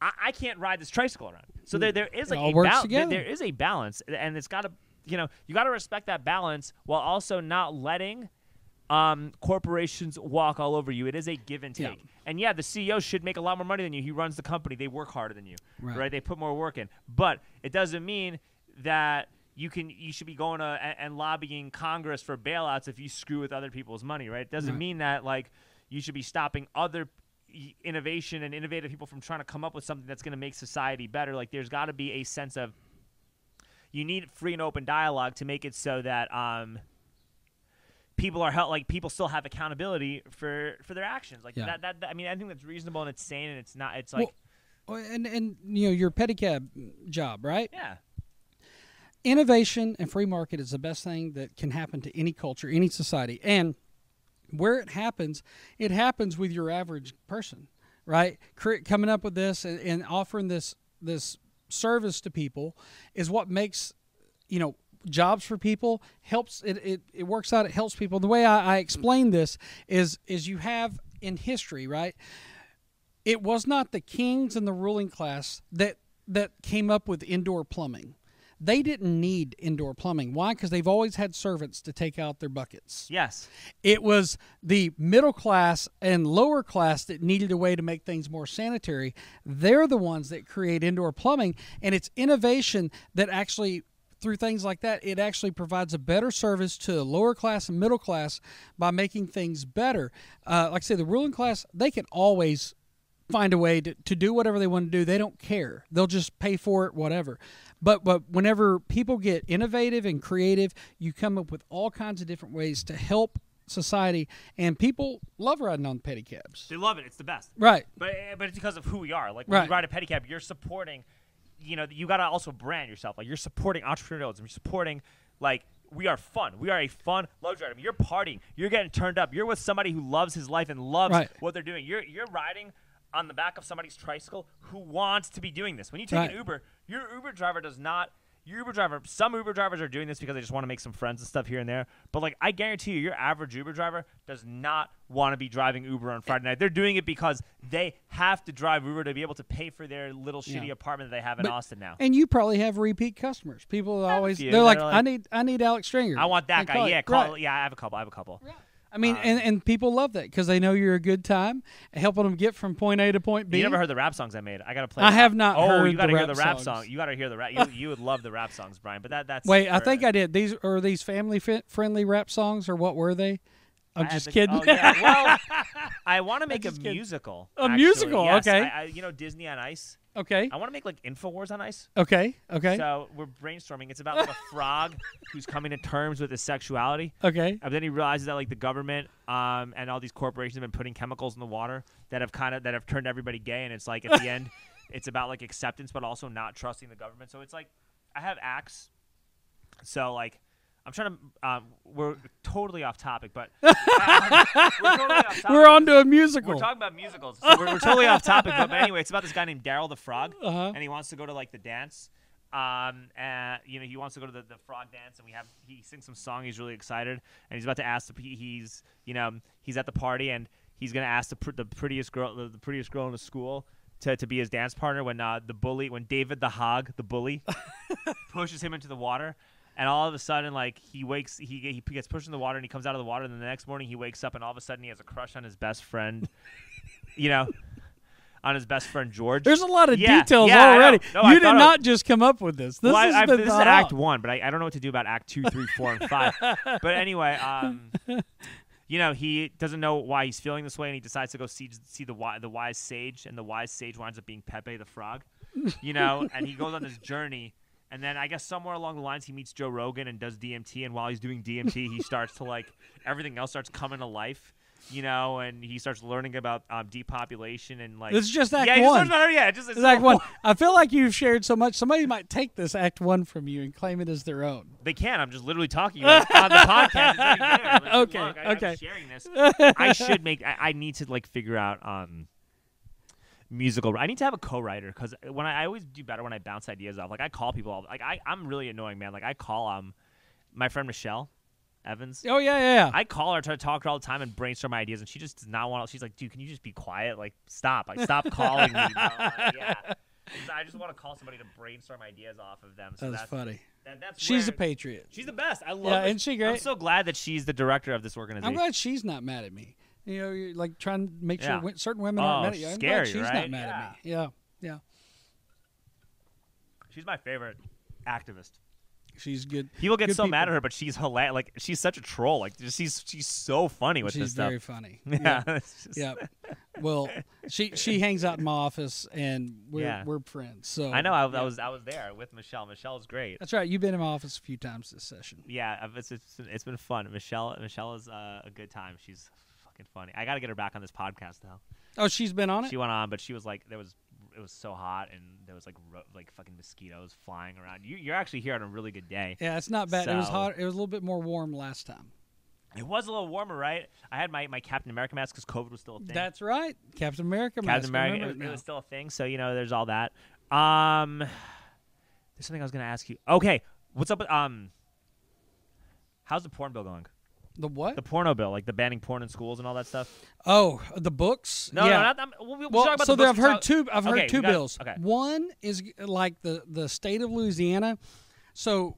I, I can't ride this tricycle around. So there, there is like a bal- there, there is a balance, and it's got to, you know, you got to respect that balance while also not letting um, corporations walk all over you. It is a give and Yeah. take. And yeah, the CEO should make a lot more money than you. He runs the company. They work harder than you, Right. right? They put more work in. But it doesn't mean that you can you should be going to and, and lobbying Congress for bailouts if you screw with other people's money, right? It doesn't mean that like you should be stopping other innovation and innovative people from trying to come up with something that's going to make society better. Like there's got to be a sense of you need free and open dialogue to make it so that um, people are held like people still have accountability for for their actions. Like Yeah. that, that, that- I mean, I think that's reasonable and it's sane and it's not. It's like Well, and and you know your pedicab job, right? yeah, innovation and free market is the best thing that can happen to any culture, any society. And where it happens, it happens with your average person, right? Coming up with this and, offering this this service to people is what makes you know jobs for people helps it, it, it works out it helps people the way I, I explain this is is you have in history right it was not the kings and the ruling class that that came up with indoor plumbing. They didn't need indoor plumbing. Why? Because they've always had servants to take out their buckets. yes, It was the middle class and lower class that needed a way to make things more sanitary. They're the ones that create indoor plumbing, and it's innovation that actually through things like that, it actually provides a better service to the lower class and middle class by making things better. Uh, like I say, the ruling class, they can always find a way to, to do whatever they want to do. They don't care. They'll just pay for it, whatever. But but whenever people get innovative and creative, you come up with all kinds of different ways to help society. And people love riding on pedicabs. they love it. It's the best. Right. But eh, but it's because of who we are. Like when Right. you ride a pedicab, you're supporting. You know, you gotta also brand yourself. Like you're supporting entrepreneurialism. You're supporting like we are fun. We are a fun luxury item. You're partying. You're getting turned up. You're with somebody who loves his life and loves Right. what they're doing. You're you're riding on the back of somebody's tricycle who wants to be doing this. When you take Right. an Uber, your Uber driver does not. your Uber driver. Some Uber drivers are doing this because they just want to make some friends and stuff here and there. But like, I guarantee you, your average Uber driver does not want to be driving Uber on Friday night. They're doing it because they have to drive Uber to be able to pay for their little shitty Yeah. apartment that they have in But- Austin now. And you probably have repeat customers. People always few they're that like, are like- I need I need Alex Strenger. I want that And guy. call it. Yeah, call. Right. Yeah, I have a couple. I have a couple. I mean, Um, and, and people love that because they know you're a good time, helping them get from point A to point B. You never heard the rap songs I made? I gotta play. I them. have not Oh, heard you gotta the hear rap the rap songs. song. You gotta hear the rap. You, you would love the rap songs, Bryan. But that that's Wait, I think I did. These are these family friendly rap songs or what were they? I'm I just kidding. Oh, yeah. Well, I want to make a musical. A actually. musical, Yes, okay. I, I, you know Disney on Ice. Okay, I want to make like Infowars on Ice. okay, okay, So we're brainstorming. It's about like a frog who's coming to terms with his sexuality. okay. And then he realizes that like the government um, and all these corporations have been putting chemicals in the water that have kind of that have turned everybody gay. And it's like at the end, it's about like acceptance, but also not trusting the government. So it's like I have acts. So like I'm trying to. Um, we're totally off topic, but um, we're totally off topic. We're on to a musical. We're talking about musicals, so we're, we're totally off topic. But, but anyway, it's about this guy named Daryl the Frog, Uh-huh. and he wants to go to like the dance. Um, and you know he wants to go to the, the frog dance, and we have he sings some song. He's really excited, and he's about to ask the he's you know he's at the party, and he's gonna ask the pr- the prettiest girl the, the prettiest girl in the school to, to be his dance partner when uh, the bully when David the hog the bully pushes him into the water. And all of a sudden, like he wakes, he he gets pushed in the water, and he comes out of the water. And then the next morning, he wakes up, and all of a sudden, he has a crush on his best friend. you know, on his best friend George. There's a lot of Yeah, details yeah, already. No, I you did thought of- not just come up with this. This well, I- has I- this is Act out. One, but I, I don't know what to do about Act Two, Three, Four, and Five. but anyway, um, you know, he doesn't know why he's feeling this way, and he decides to go see see the the wise sage, and the wise sage winds up being Pepe the Frog. You know, and he goes on this journey. And then I guess somewhere along the lines he meets Joe Rogan and does DMT, and while he's doing DMT, he starts to like everything else starts coming to life, you know, and he starts learning about um, depopulation and like it's just Act yeah, he just One. about- yeah, just it's It's Act so- One. I feel like you've shared so much. Somebody might take this Act One from you and claim it as their own. They can. I'm just literally talking like, on the podcast. Like, Okay, look, I, okay. I'm sharing this. I should make. I, I need to like figure out um musical. I need to have a co-writer because when I, I always do better when I bounce ideas off. Like I call people. All, like I, I'm really annoying, man. Like I call um my friend Michelle Evans. Oh yeah, yeah. yeah. I call her, try to talk to her all the time, and brainstorm my ideas, and she just does not want. She's like, "Dude, can you just be quiet? Like, stop! Like, stop calling me." bro." Like, yeah, I just want to call somebody to brainstorm ideas off of them. So That's that's, funny. that- that's She's a patriot. She's the best. I love. Yeah, it. isn't she great. I'm so glad that she's the director of this organization. I'm glad she's not mad at me. You know, you're like trying to make sure Yeah. wi- certain women Oh, aren't mad at you. I'm scary, glad she's right? not mad at me. Yeah, yeah. She's my favorite activist. She's good. People get Good so mad at her, but she's hilarious. Like she's such a troll. Like she's she's so funny with She's this stuff. She's very funny. yeah. just- yeah. Well, she she hangs out in my office, and we're Yeah. we're friends. So I know. I, yeah. I was I was there with Michelle. Michelle's great. That's right. You've been in my office a few times this session. Yeah, it's it's, it's been fun. Michelle Michelle is uh, a good time. She's fucking funny. I got to get her back on this podcast though. Oh, she's been on it. She went on, but she was like, there was it was so hot and there was like ro- like fucking mosquitoes flying around. You you're actually here on a really good day. yeah, it's not bad. It was hot. It was a little bit more warm last time. It was a little warmer, right? I had my, my Captain America mask because COVID was still a thing. That's right. Captain America. Captain mask. America, remember it, was- it it was still a thing. So you know, there's all that. Um, there's something I was gonna ask you. Okay, what's up with um? How's the porn bill going? The what? The porno bill, like the banning porn in schools and all that stuff. oh, the books. No, yeah. no, not. I'm, we'll, we'll Well, talk about so the there, books. I've heard two. I've Okay, heard two got- bills. okay. One is like the the state of Louisiana. So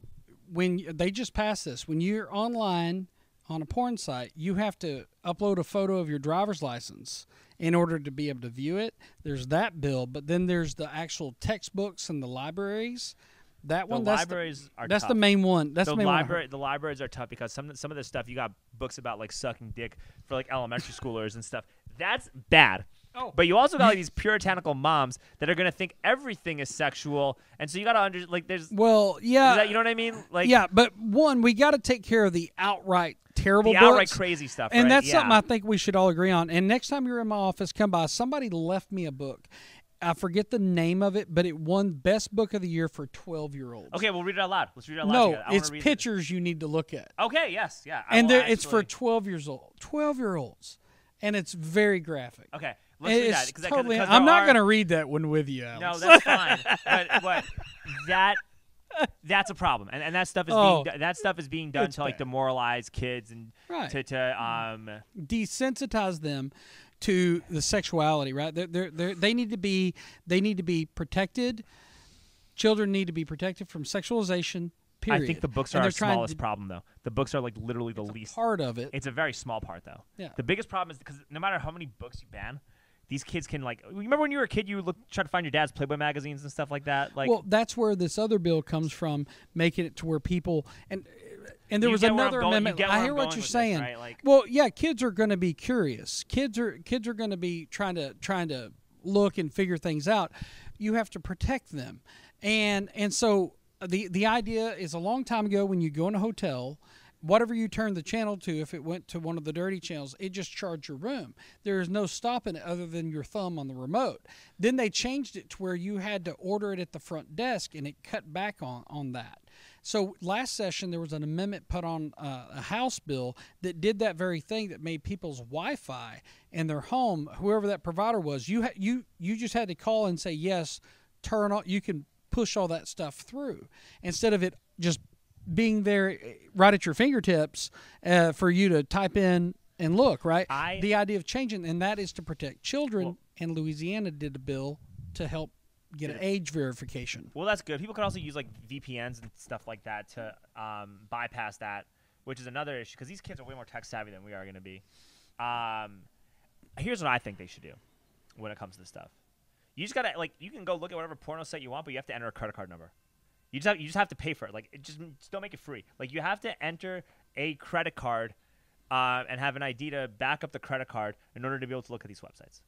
when they just passed this, when you're online on a porn site, you have to upload a photo of your driver's license in order to be able to view it. There's that bill, but then there's the actual textbooks and the libraries. That The one, that's libraries the, are that's tough. the main one. That's the the main one library, heard. the libraries are tough because some some of the stuff you got books about like sucking dick for like elementary schoolers and stuff. That's bad. Oh. But you also got like these puritanical moms that are gonna think everything is sexual, and so you gotta under like there's Well, yeah, is that, you know what I mean? Like yeah, but one, we got to take care of the outright terrible the books. outright crazy stuff. And right? that's yeah. something I think we should all agree on. And next time you're in my office, come by. Somebody left me a book. I forget the name of it, but it won best book of the year for 12 year olds. Okay, we'll read it out loud. Let's read it out loud. No, together. I it's pictures you need to look at. Okay, yes, yeah. I and it's for 12 years old. 12 year olds. And it's very graphic. Okay, let's that. It's that- totally, 'cause I'm not are- going to read that one with you, Alex. No, that's fine. but what that that's a problem, and, and that stuff is Oh. being that stuff is being done to like demoralize kids and Right. to to um desensitize them to the sexuality right they're, they're, they're, they need to be they need to be protected children need to be protected from sexualization period I think the books And are our smallest to- problem though. The books are like literally the least. part of it It's a very small part though. Yeah. The biggest problem is because no matter how many books you ban, these kids can like. Remember when you were a kid, you would look try to find your dad's Playboy magazines and stuff like that. Like, well that's where this other bill comes from making it to where people and and there You was get where I'm another going- amendment. i hear what you're with this, saying. right? Like- well yeah kids are going to be curious. Kids are kids are going to be trying to trying to look and figure things out. You have to protect them. And and so uh, the the idea is a long time ago when you go in a hotel whatever you turn the channel to if it went to one of the dirty channels it just charged your room. There is no stopping it other than your thumb on the remote. Then they changed it to where you had to order it at the front desk and it cut back on on that so last session there was an amendment put on uh, a house bill that did that very thing that made people's wi-fi in their home whoever that provider was you ha- you you just had to call and say yes turn on you can push all that stuff through instead of it just being there eh, right at your fingertips uh, for you to type in and look right? I- the idea of changing and that is to protect children and louisiana did a bill to help get an age verification well, that's good. People can also use like VPNs and stuff like that to um, bypass that, which is another issue because these kids are way more tech savvy than we are going to be. Um, here's what I think they should do when it comes to this stuff. You just gotta like you can go look at whatever porno site you want, but you have to enter a credit card number. You just have you just have to pay for it. Like it just, just don't make it free. Like you have to enter a credit card uh, and have an ID to back up the credit card in order to be able to look at these websites.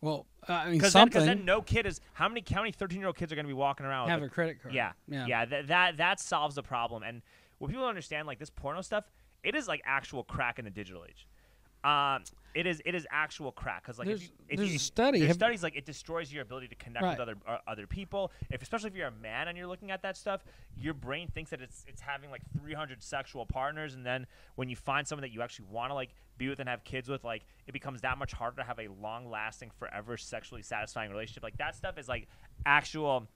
Well i mean Because then, 'cause something then no kid is how many how many thirteen year old kids are going to be walking around with have a- a credit card yeah, yeah yeah. That that that solves the problem. And what people don't understand, like this porno stuff, it is like actual crack in the digital age. Um, it is it is actual crack because like if you, if there's you, a study. There's studies like it destroys your ability to connect Right. with other uh, other people. If especially if you're a man and you're looking at that stuff, your brain thinks that it's it's having like 300 sexual partners, and then when you find someone that you actually want to like be with and have kids with, like it becomes that much harder to have a long lasting, forever sexually satisfying relationship. Like that stuff is like actual.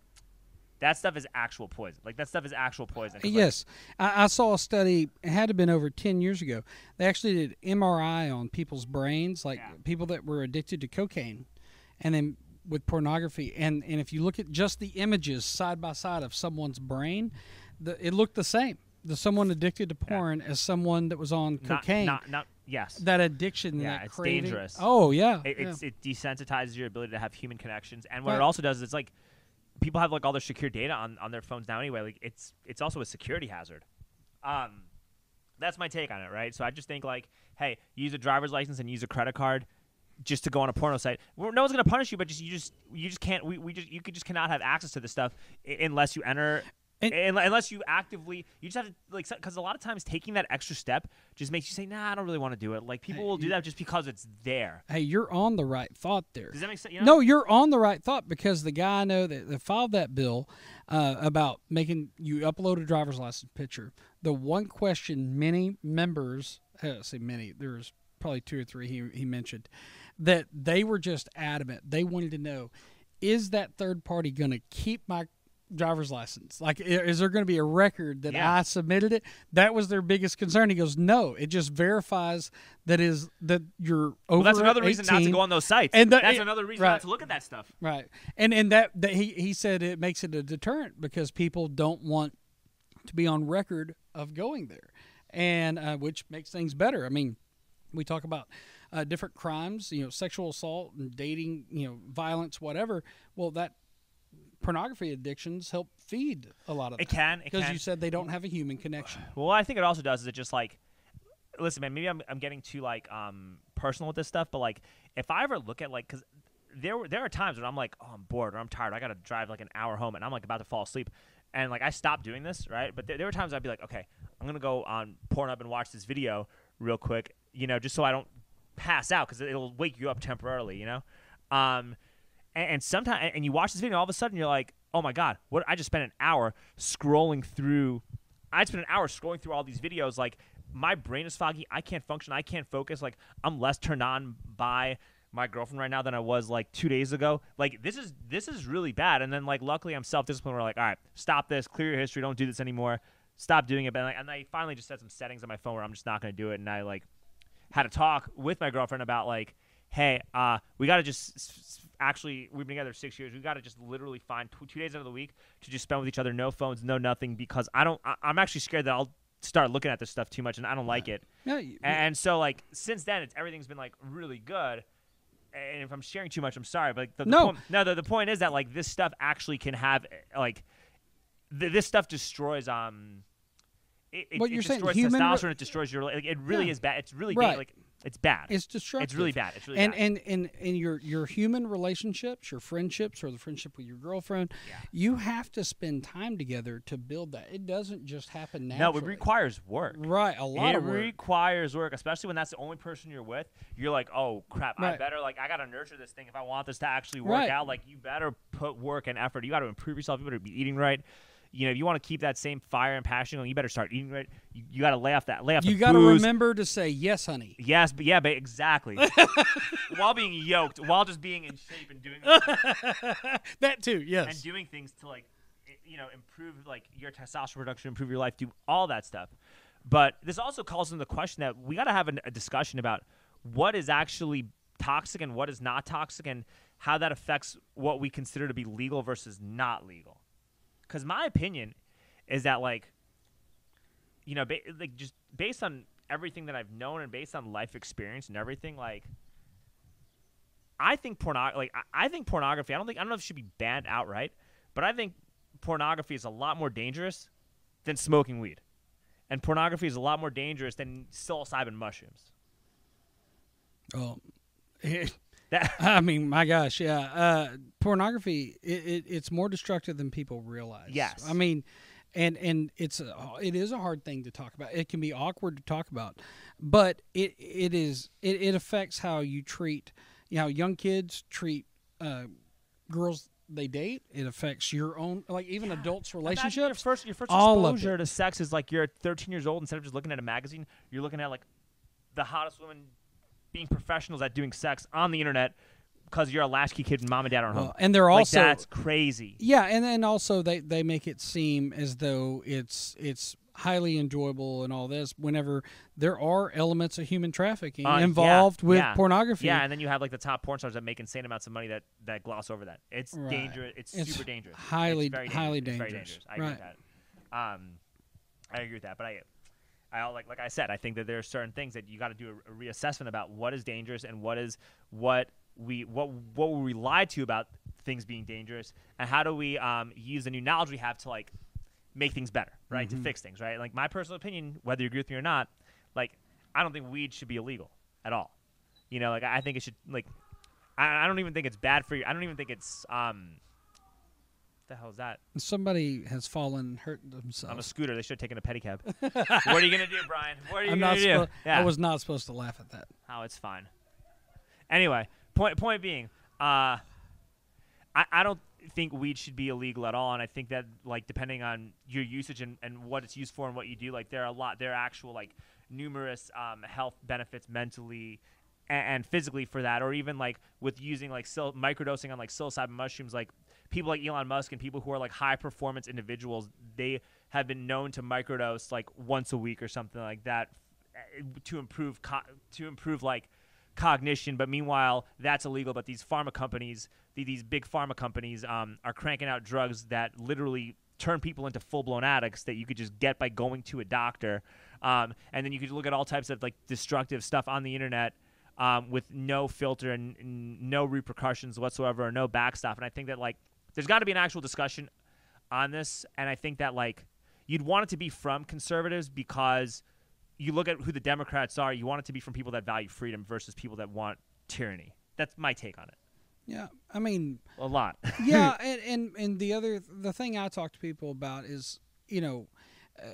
That stuff is actual poison. Like that stuff is actual poison. Uh, like, Yes, I, I saw a study. It had to have been over ten years ago. They actually did MRI on people's brains, like Yeah. people that were addicted to cocaine, and then with pornography. And and if you look at just the images side by side of someone's brain, the, it looked the same. The someone addicted to porn as someone that was on not, cocaine. Not, not, yes. that addiction, Yeah, that it's craving. dangerous. Oh yeah, it, yeah. it desensitizes your ability to have human connections, and what it also does is it's like people have like all their secure data on, on their phones now anyway. Like it's it's also a security hazard. Um, that's my take on it, right? So I just think like, hey, use a driver's license and use a credit card just to go on a porno site. Well, no one's gonna punish you, but just you just you just can't. We, we just you could just cannot have access to this stuff unless you enter. And- unless you actively, you just have to like, because a lot of times taking that extra step just makes you say, "Nah, I don't really want to do it." Like people Hey, will do that just because it's there. hey, you're on the right thought there. Does that make sense? You know? No, you're on the right thought because the guy I know that, that filed that bill uh, about making you upload a driver's license picture. The one question many members, uh, say many, there's probably two or three he, he mentioned, that they were just adamant. They wanted to know, is that third party going to keep my driver's license? Like, is there going to be a record that Yeah. I submitted it? That was their biggest concern. He goes, no, it just verifies that is that you're over. Well, that's another reason not to go on those sites. And the- that's it- another reason right. not to look at that stuff. Right, and and that, that he he said it makes it a deterrent because people don't want to be on record of going there, and uh, which makes things better. I mean, we talk about uh, different crimes, you know, sexual assault and dating, you know, violence, whatever. Well, that pornography addictions help feed a lot of It that. can. Because you said they don't have a human connection. Well, I think it also does is it just like, listen, man. Maybe I'm I'm getting too like um personal with this stuff, but like if I ever look at like because there were- there are times when I'm like, oh, I'm bored or I'm tired. I gotta drive like an hour home, and I'm like about to fall asleep, and like I stopped doing this, right? But there, there were times I'd be like, okay, I'm gonna go on Pornhub and watch this video real quick, you know, just so I don't pass out because it'll wake you up temporarily, you know. Um, and, and sometimes and you watch this video, all of a sudden you're like, oh my god, what? I just spent an hour scrolling through. I spent an hour scrolling through all these videos. Like my brain is foggy. I can't function. I can't focus. Like I'm less turned on by my girlfriend right now than I was like two days ago. Like this is this is really bad. And then like luckily I'm self disciplined. We're like, all right, stop this, clear your history, don't do this anymore, stop doing it. But like, and I finally just set some settings on my phone where I'm just not going to do it. And I like had a talk with my girlfriend about like, hey, uh, we got to just actually we've been together six years. We got to just literally find two, two days out of the week to just spend with each other, no phones, no nothing, because I don't. I, I'm actually scared that I'll start looking at this stuff too much and I don't like it. Yeah, you- And so like since then, it's everything's been like really good. And if I'm sharing too much, I'm sorry. But like, the, the No. point, no, the, the point is that like this stuff actually can have eh, like th- this stuff destroys um. It, it, What it you're saying, destroys human re- testosterone. it destroys your like. It really Yeah. is bad. It's really Right. bad. Like it's bad. it's destructive. It's really bad. It's really and bad. and and in your your human relationships, your friendships, or the friendship with your girlfriend, Yeah. you have to spend time together to build that. It doesn't just happen naturally. no, it requires work. right, a lot it of work. requires work, especially when that's the only person you're with. You're like, oh crap, I better like I gotta nurture this thing if I want this to actually work Right. out. Like you better put work and effort. You got to improve yourself. You better be eating right. You know, if you want to keep that same fire and passion going, you better start eating right. You, you got to lay off that, lay off you got to remember to say yes, honey. Yes, but yeah, but exactly. while being yoked, while just being in shape and doing that too, yes. and doing things to like you know improve like your testosterone production improve your life do all that stuff but this also calls into the question that we got to have an, a discussion about what is actually toxic and what is not toxic and how that affects what we consider to be legal versus not legal because my opinion is that like you know ba- like just based on everything that i've known and based on life experience and everything like I think porno like I, I think pornography. I don't think I don't know if it should be banned outright, but I think pornography is a lot more dangerous than smoking weed, and pornography is a lot more dangerous than psilocybin mushrooms. Oh, That I mean, my gosh, yeah. Uh, pornography, it, it, it's more destructive than people realize. Yes. I mean, and and it's a, it is a hard thing to talk about. It can be awkward to talk about, but it it is it, it affects how you treat, you know, young kids treat uh, girls they date. It affects your own, like even adults' Imagine Your relationships. first, your first exposure to sex is like you're 13 years old. Instead of just looking at a magazine, you're looking at like the hottest women being professionals at doing sex on the internet because you're a latchkey kid and mom and dad aren't home. And they're like also that's crazy. Yeah, and then also they, they make it seem as though it's it's highly enjoyable and all this whenever there are elements of human trafficking Uh, yeah, involved with yeah. pornography. Yeah, and then you have like the top porn stars that make insane amounts of money that, that gloss over that. It's Right. dangerous. It's, It's super dangerous. highly- it's very highly dangerous. It's very dangerous. dangerous. I agree with that. Um, I agree with that. But I, I like like I said, I think that there are certain things that you got to do a, a reassessment about what is dangerous and what is what we what what we rely to about things being dangerous, and how do we um, use the new knowledge we have to like make things better, right? Mm-hmm. To fix things, right? Like my personal opinion, whether you agree with me or not, like I don't think weed should be illegal at all. You know, like I think it should like I, I don't even think it's bad for you. I don't even think it's um the hell is that? Somebody has fallen and hurt I'm a scooter. They should have taken a pedicab. what are you gonna do, Bryan? What are you I'm gonna not. do? suppo- yeah. I was not supposed to laugh at that. Oh, it's fine. Anyway, point point being, uh, I I don't think weed should be illegal at all, and I think that like depending on your usage and, and what it's used for and what you do, like there are a lot, there are actual like numerous um, health benefits mentally and, and physically for that, or even like with using like sil- microdosing on like psilocybin mushrooms, like people like Elon Musk and people who are like high performance individuals, they have been known to microdose like once a week or something like that uh, to improve co- to improve like cognition. But meanwhile, that's illegal. But these pharma companies, the, these big pharma companies, um, are cranking out drugs that literally turn people into full blown addicts that you could just get by going to a doctor. Um, and then you could look at all types of like destructive stuff on the internet. Um, with no filter and, and no repercussions whatsoever, or no backstop, and I think that like there's got to be an actual discussion on this, and I think that like you'd want it to be from conservatives because you look at who the Democrats are, you want it to be from people that value freedom versus people that want tyranny. That's my take on it. Yeah, I mean, A lot. yeah, and, and and the other the thing I talk to people about is you know, uh,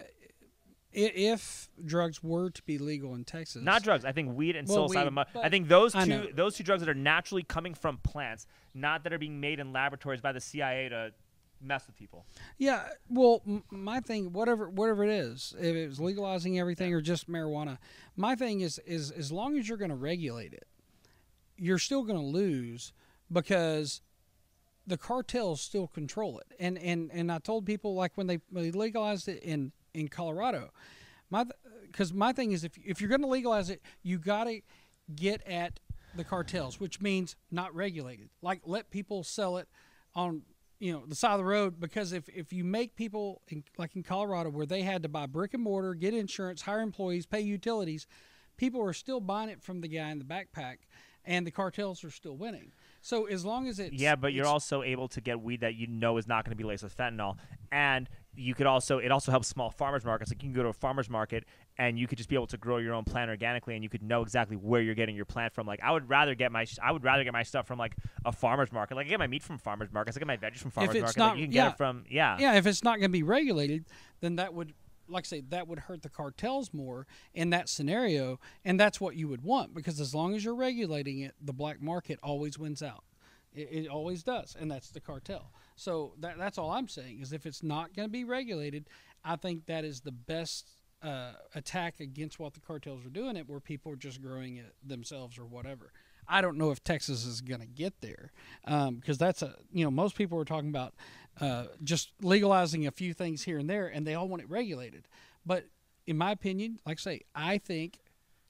if drugs were to be legal in Texas, Not drugs. I think weed and Well, psilocybin. weed, I think those two those two drugs that are naturally coming from plants, not that are being made in laboratories by the CIA to mess with people. Yeah, well, m- my thing, whatever, whatever it is, if it was legalizing everything or just marijuana, my thing is, is as long as you're going to regulate it, you're still going to lose because the cartels still control it. And and and I told people like when they, when they legalized it in in Colorado, my because my thing is if if you're going to legalize it, you got to get at the cartels, which means not regulated. Like let people sell it on you know the side of the road because if if you make people in, like in Colorado where they had to buy brick and mortar, get insurance, hire employees, pay utilities, people are still buying it from the guy in the backpack, and the cartels are still winning. So as long as it's Yeah, but you're also able to get weed that you know is not going to be laced with fentanyl, and you could also it also helps small farmers markets. Like you can go to a farmers market and you could just be able to grow your own plant organically, and you could know exactly where you're getting your plant from. Like I would rather get my I would rather get my stuff from like a farmers market. Like I get my meat from farmers markets. I get my veggies from farmers it's market. not- like you can yeah. get it from yeah. yeah, if it's not going to be regulated, then that would, like I say, that would hurt the cartels more in that scenario, and that's what you would want because as long as you're regulating it, the black market always wins out. It, it always does, and that's the cartel. So that, that's all I'm saying is if it's not going to be regulated, I think that is the best uh, attack against what the cartels are doing. It where people are just growing it themselves or whatever. I don't know if Texas is going to get there because that's a you know most people are talking about uh, just legalizing a few things here and there, and they all want it regulated. But in my opinion, like I say, I think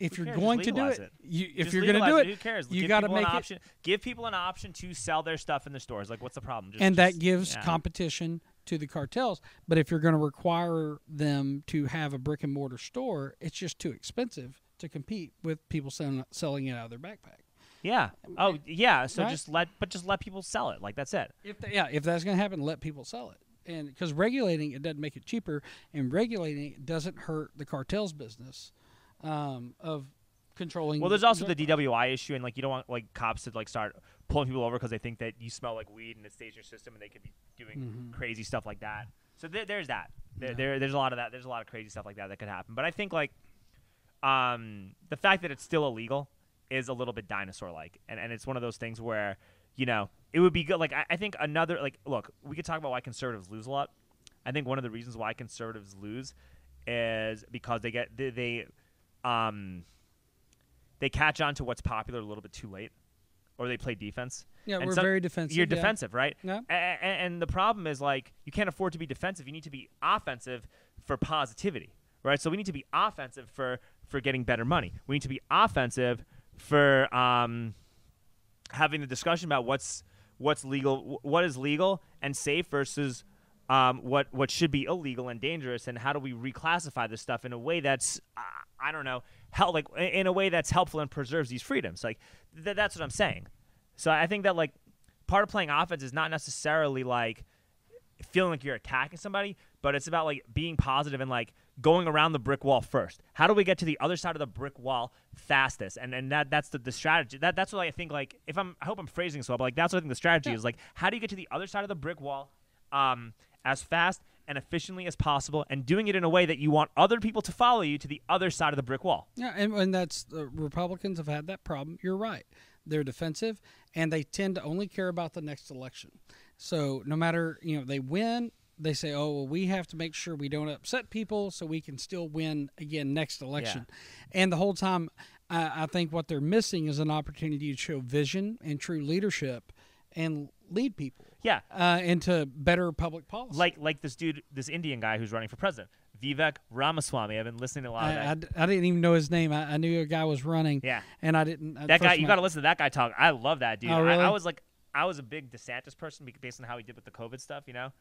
if Who you're cares? going to do it, it. you, if Just you're going to do it, it, who cares? you got to an make it, option. Give people an option to sell their stuff in the stores. Like, what's the problem? Just, and just- that gives yeah. competition to the cartels. But if you're going to require them to have a brick and mortar store, it's just too expensive to compete with people selling, selling it out of their backpack. Yeah. Oh, yeah. So Right? just let, but just let people sell it. Like that's it. If they, yeah, if that's going to happen, let people sell it. And because regulating it doesn't make it cheaper, and regulating it doesn't hurt the cartel's business um, of controlling. Well, there's also the DWI issue, and like you don't want like cops to like start pulling people over because they think that you smell like weed and it stays in your system, and they could be doing Mm-hmm. crazy stuff like that. So there, there's that. There, there, there's a lot of that. There's a lot of crazy stuff like that that could happen. But I think like, um, the fact that it's still illegal is a little bit dinosaur-like, and and it's one of those things where you know it would be good. Like I, I think another like look, we could talk about why conservatives lose a lot. I think one of the reasons why conservatives lose is because they get they, they um they catch on to what's popular a little bit too late, or they play defense. Yeah, And we're some- very defensive. You're yeah. defensive, right? Yeah. A- and the problem is like you can't afford to be defensive. You need to be offensive for positivity, right? So we need to be offensive for for getting better money. We need to be offensive for um, having the discussion about what's what's legal, what is legal and safe versus um, what what should be illegal and dangerous, and how do we reclassify this stuff in a way that's uh, I don't know, hel- like in a way that's helpful and preserves these freedoms. Like th- that's what I'm saying. So I think that like part of playing offense is not necessarily like feeling like you're attacking somebody, but it's about like being positive and like going around the brick wall first. How do we get to the other side of the brick wall fastest? And and that that's the, the strategy. That that's what I think like if I'm I hope I'm phrasing this well, but like that's what I think the strategy is like how do you get to the other side of the brick wall um as fast and efficiently as possible and doing it in a way that you want other people to follow you to the other side of the brick wall. Yeah, and, and that's the Republicans have had that problem. You're right. They're defensive, and they tend to only care about the next election. So no matter you know they win, they say, "Oh, well, we have to make sure we don't upset people, so we can still win again next election." Yeah. And the whole time, I, I think what they're missing is an opportunity to show vision and true leadership, and lead people Yeah. uh, into better public policy. Like like this dude, this Indian guy who's running for president, Vivek Ramaswamy. I've been listening to a lot of I, that. I, I didn't even know his name. I, I knew a guy was running. Yeah. and I didn't. that guy, you got to listen to that guy talk. I love that dude. Oh, I, really? I was like, I was a big DeSantis person based on how he did with the COVID stuff, you know.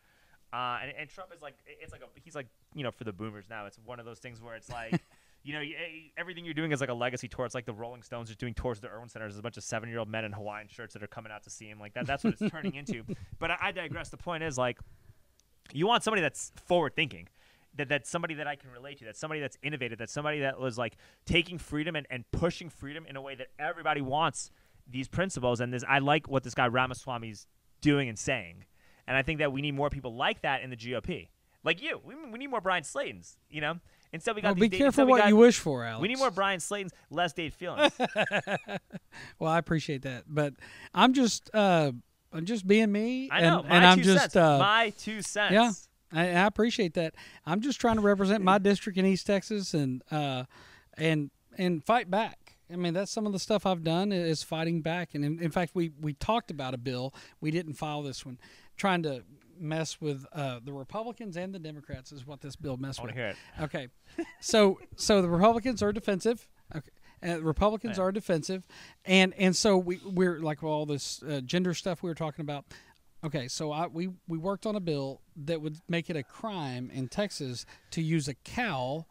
Uh, and, and Trump is like, it's like a, he's like, you know, for the boomers now, it's one of those things where it's like, you know, eh, everything you're doing is like a legacy tour. It's like the Rolling Stones are doing tours at the Erwin Center. There's a bunch of seven year old men in Hawaiian shirts that are coming out to see him. Like that. That's what it's turning into. But I, I digress. The point is like, you want somebody that's forward thinking. That, that's somebody that I can relate to. That's somebody that's innovative. That's somebody that was like taking freedom and, and pushing freedom in a way that everybody wants these principles. And this, I like what this guy Ramaswamy's doing and saying. And I think that we need more people like that in the GOP, like you. We, we need more Bryan Slatons. You know, instead we got Well, these be careful what got- you wish for, Alex. We need more Bryan Slatons, less Dade Phelans. Well, I appreciate that, but I'm just uh, I'm just being me, I and, know. My and I'm just uh, my two cents. yeah. I, I appreciate that. I'm just trying to represent my district in East Texas and uh, and and fight back. I mean, that's some of the stuff I've done is fighting back. And in, in fact, we we talked about a bill. We didn't file this one, trying to mess with uh, the Republicans and the Democrats is what this bill messed I with. hear it. Okay, so so the Republicans are defensive. Okay. Uh, Republicans Yeah. are defensive, and and so we we're like all this uh, gender stuff we were talking about. Okay, so I we we worked on a bill that would make it a crime in Texas to use a cow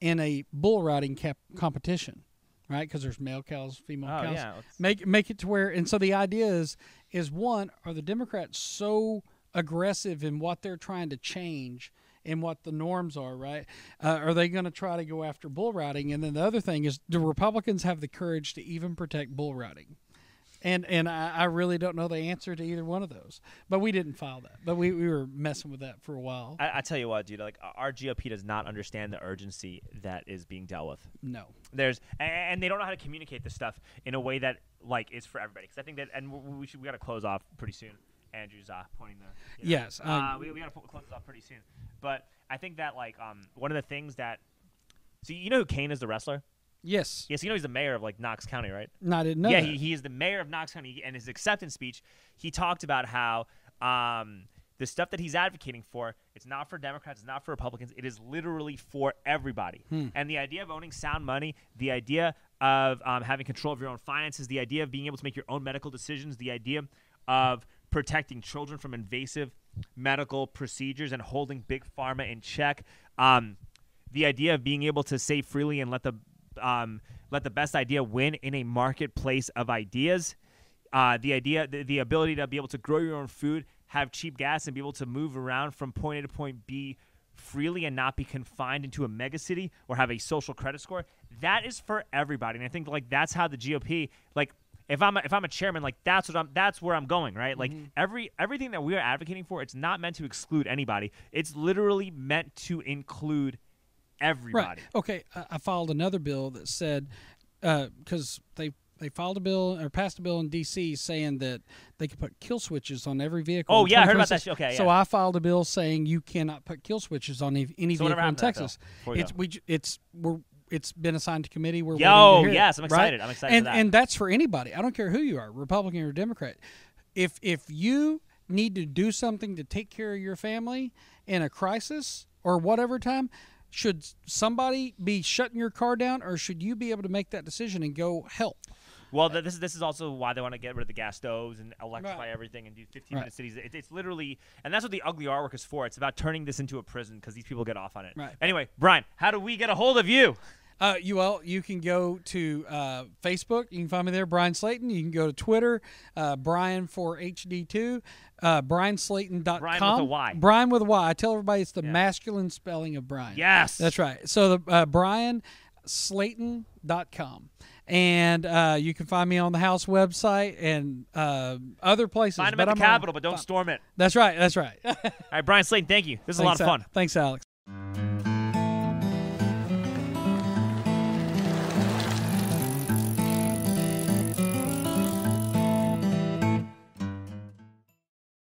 in a bull riding cap- competition, right? Because there's male cows, female Oh cows. yeah. Make make it to where, and so the idea is is one: are the Democrats so aggressive in what they're trying to change and what the norms are? Right? Uh, are they going to try to go after bull riding? And then the other thing is, do Republicans have the courage to even protect bull riding? And and I, I really don't know the answer to either one of those. But we didn't file that. But we, we were messing with that for a while. I, I tell you what, dude. Like our GOP does not understand the urgency that is being dealt with. no. There's and they don't know how to communicate this stuff in a way that like is for everybody. Because I think that, and we we should we got to close off pretty soon. Andrew's uh, pointing the. you know. Yes. Uh, we we got to close this off pretty soon. But I think that like um one of the things that. So you know who Kane is, the wrestler? yes. Yes, you know he's the mayor of like Knox County, right? No, I didn't know. yeah, that. he, he is the mayor of Knox County. And his acceptance speech, he talked about how um, the stuff that he's advocating for, it's not for Democrats, it's not for Republicans. It is literally for everybody. Hmm. And the idea of owning sound money, the idea of um, having control of your own finances, the idea of being able to make your own medical decisions, the idea of protecting children from invasive medical procedures and holding big pharma in check. Um, the idea of being able to say freely and let the um, let the best idea win in a marketplace of ideas. Uh, the idea, the, the ability to be able to grow your own food, have cheap gas, and be able to move around from point A to point B freely and not be confined into a megacity or have a social credit score. That is for everybody, and I think like that's how the GOP like. If I'm a, if I'm a chairman, like that's what I'm that's where I'm going, right? Like mm-hmm. every everything that we are advocating for, it's not meant to exclude anybody. It's literally meant to include everybody. Right. Okay. I, I filed another bill that said uh, because they they filed a bill or passed a bill in D.C. saying that they could put kill switches on every vehicle. Oh, yeah, I heard about that 2026. shit. Okay, So. I filed a bill saying you cannot put kill switches on any, any So vehicle in that? Texas. It's we it's we're it's been assigned to committee. We're Yo, hear it, yes, I'm right? excited. I'm excited And that. and that's for anybody. I don't care who you are, Republican or Democrat. If if you need to do something to take care of your family in a crisis or whatever time, should somebody be shutting your car down, or should you be able to make that decision and go help? Well, th- this is this is also why they want to get rid of the gas stoves and electrify Right. everything and do 15 Right. minute cities. It, it's literally, and that's what the ugly artwork is for. It's about turning this into a prison because these people get off on it. Right. Anyway, Bryan, how do we get a hold of you? Uh, you well, you can go to uh, Facebook. You can find me there, Bryan Slaton. You can go to Twitter, uh, Bryan for HD2, uh, BryanSlaton.com. Bryan with a Y. Bryan with a Y. I tell everybody it's the Yeah. masculine spelling of Brian. Yes, That's right. So the uh, BryanSlaton.com. And uh, you can find me on the house website and uh, other places. Find but at the I'm on- Capitol, but don't storm it. That's right. That's right. All right, Bryan Slaton, thank you. This is a lot of Al- fun. Thanks, Alex.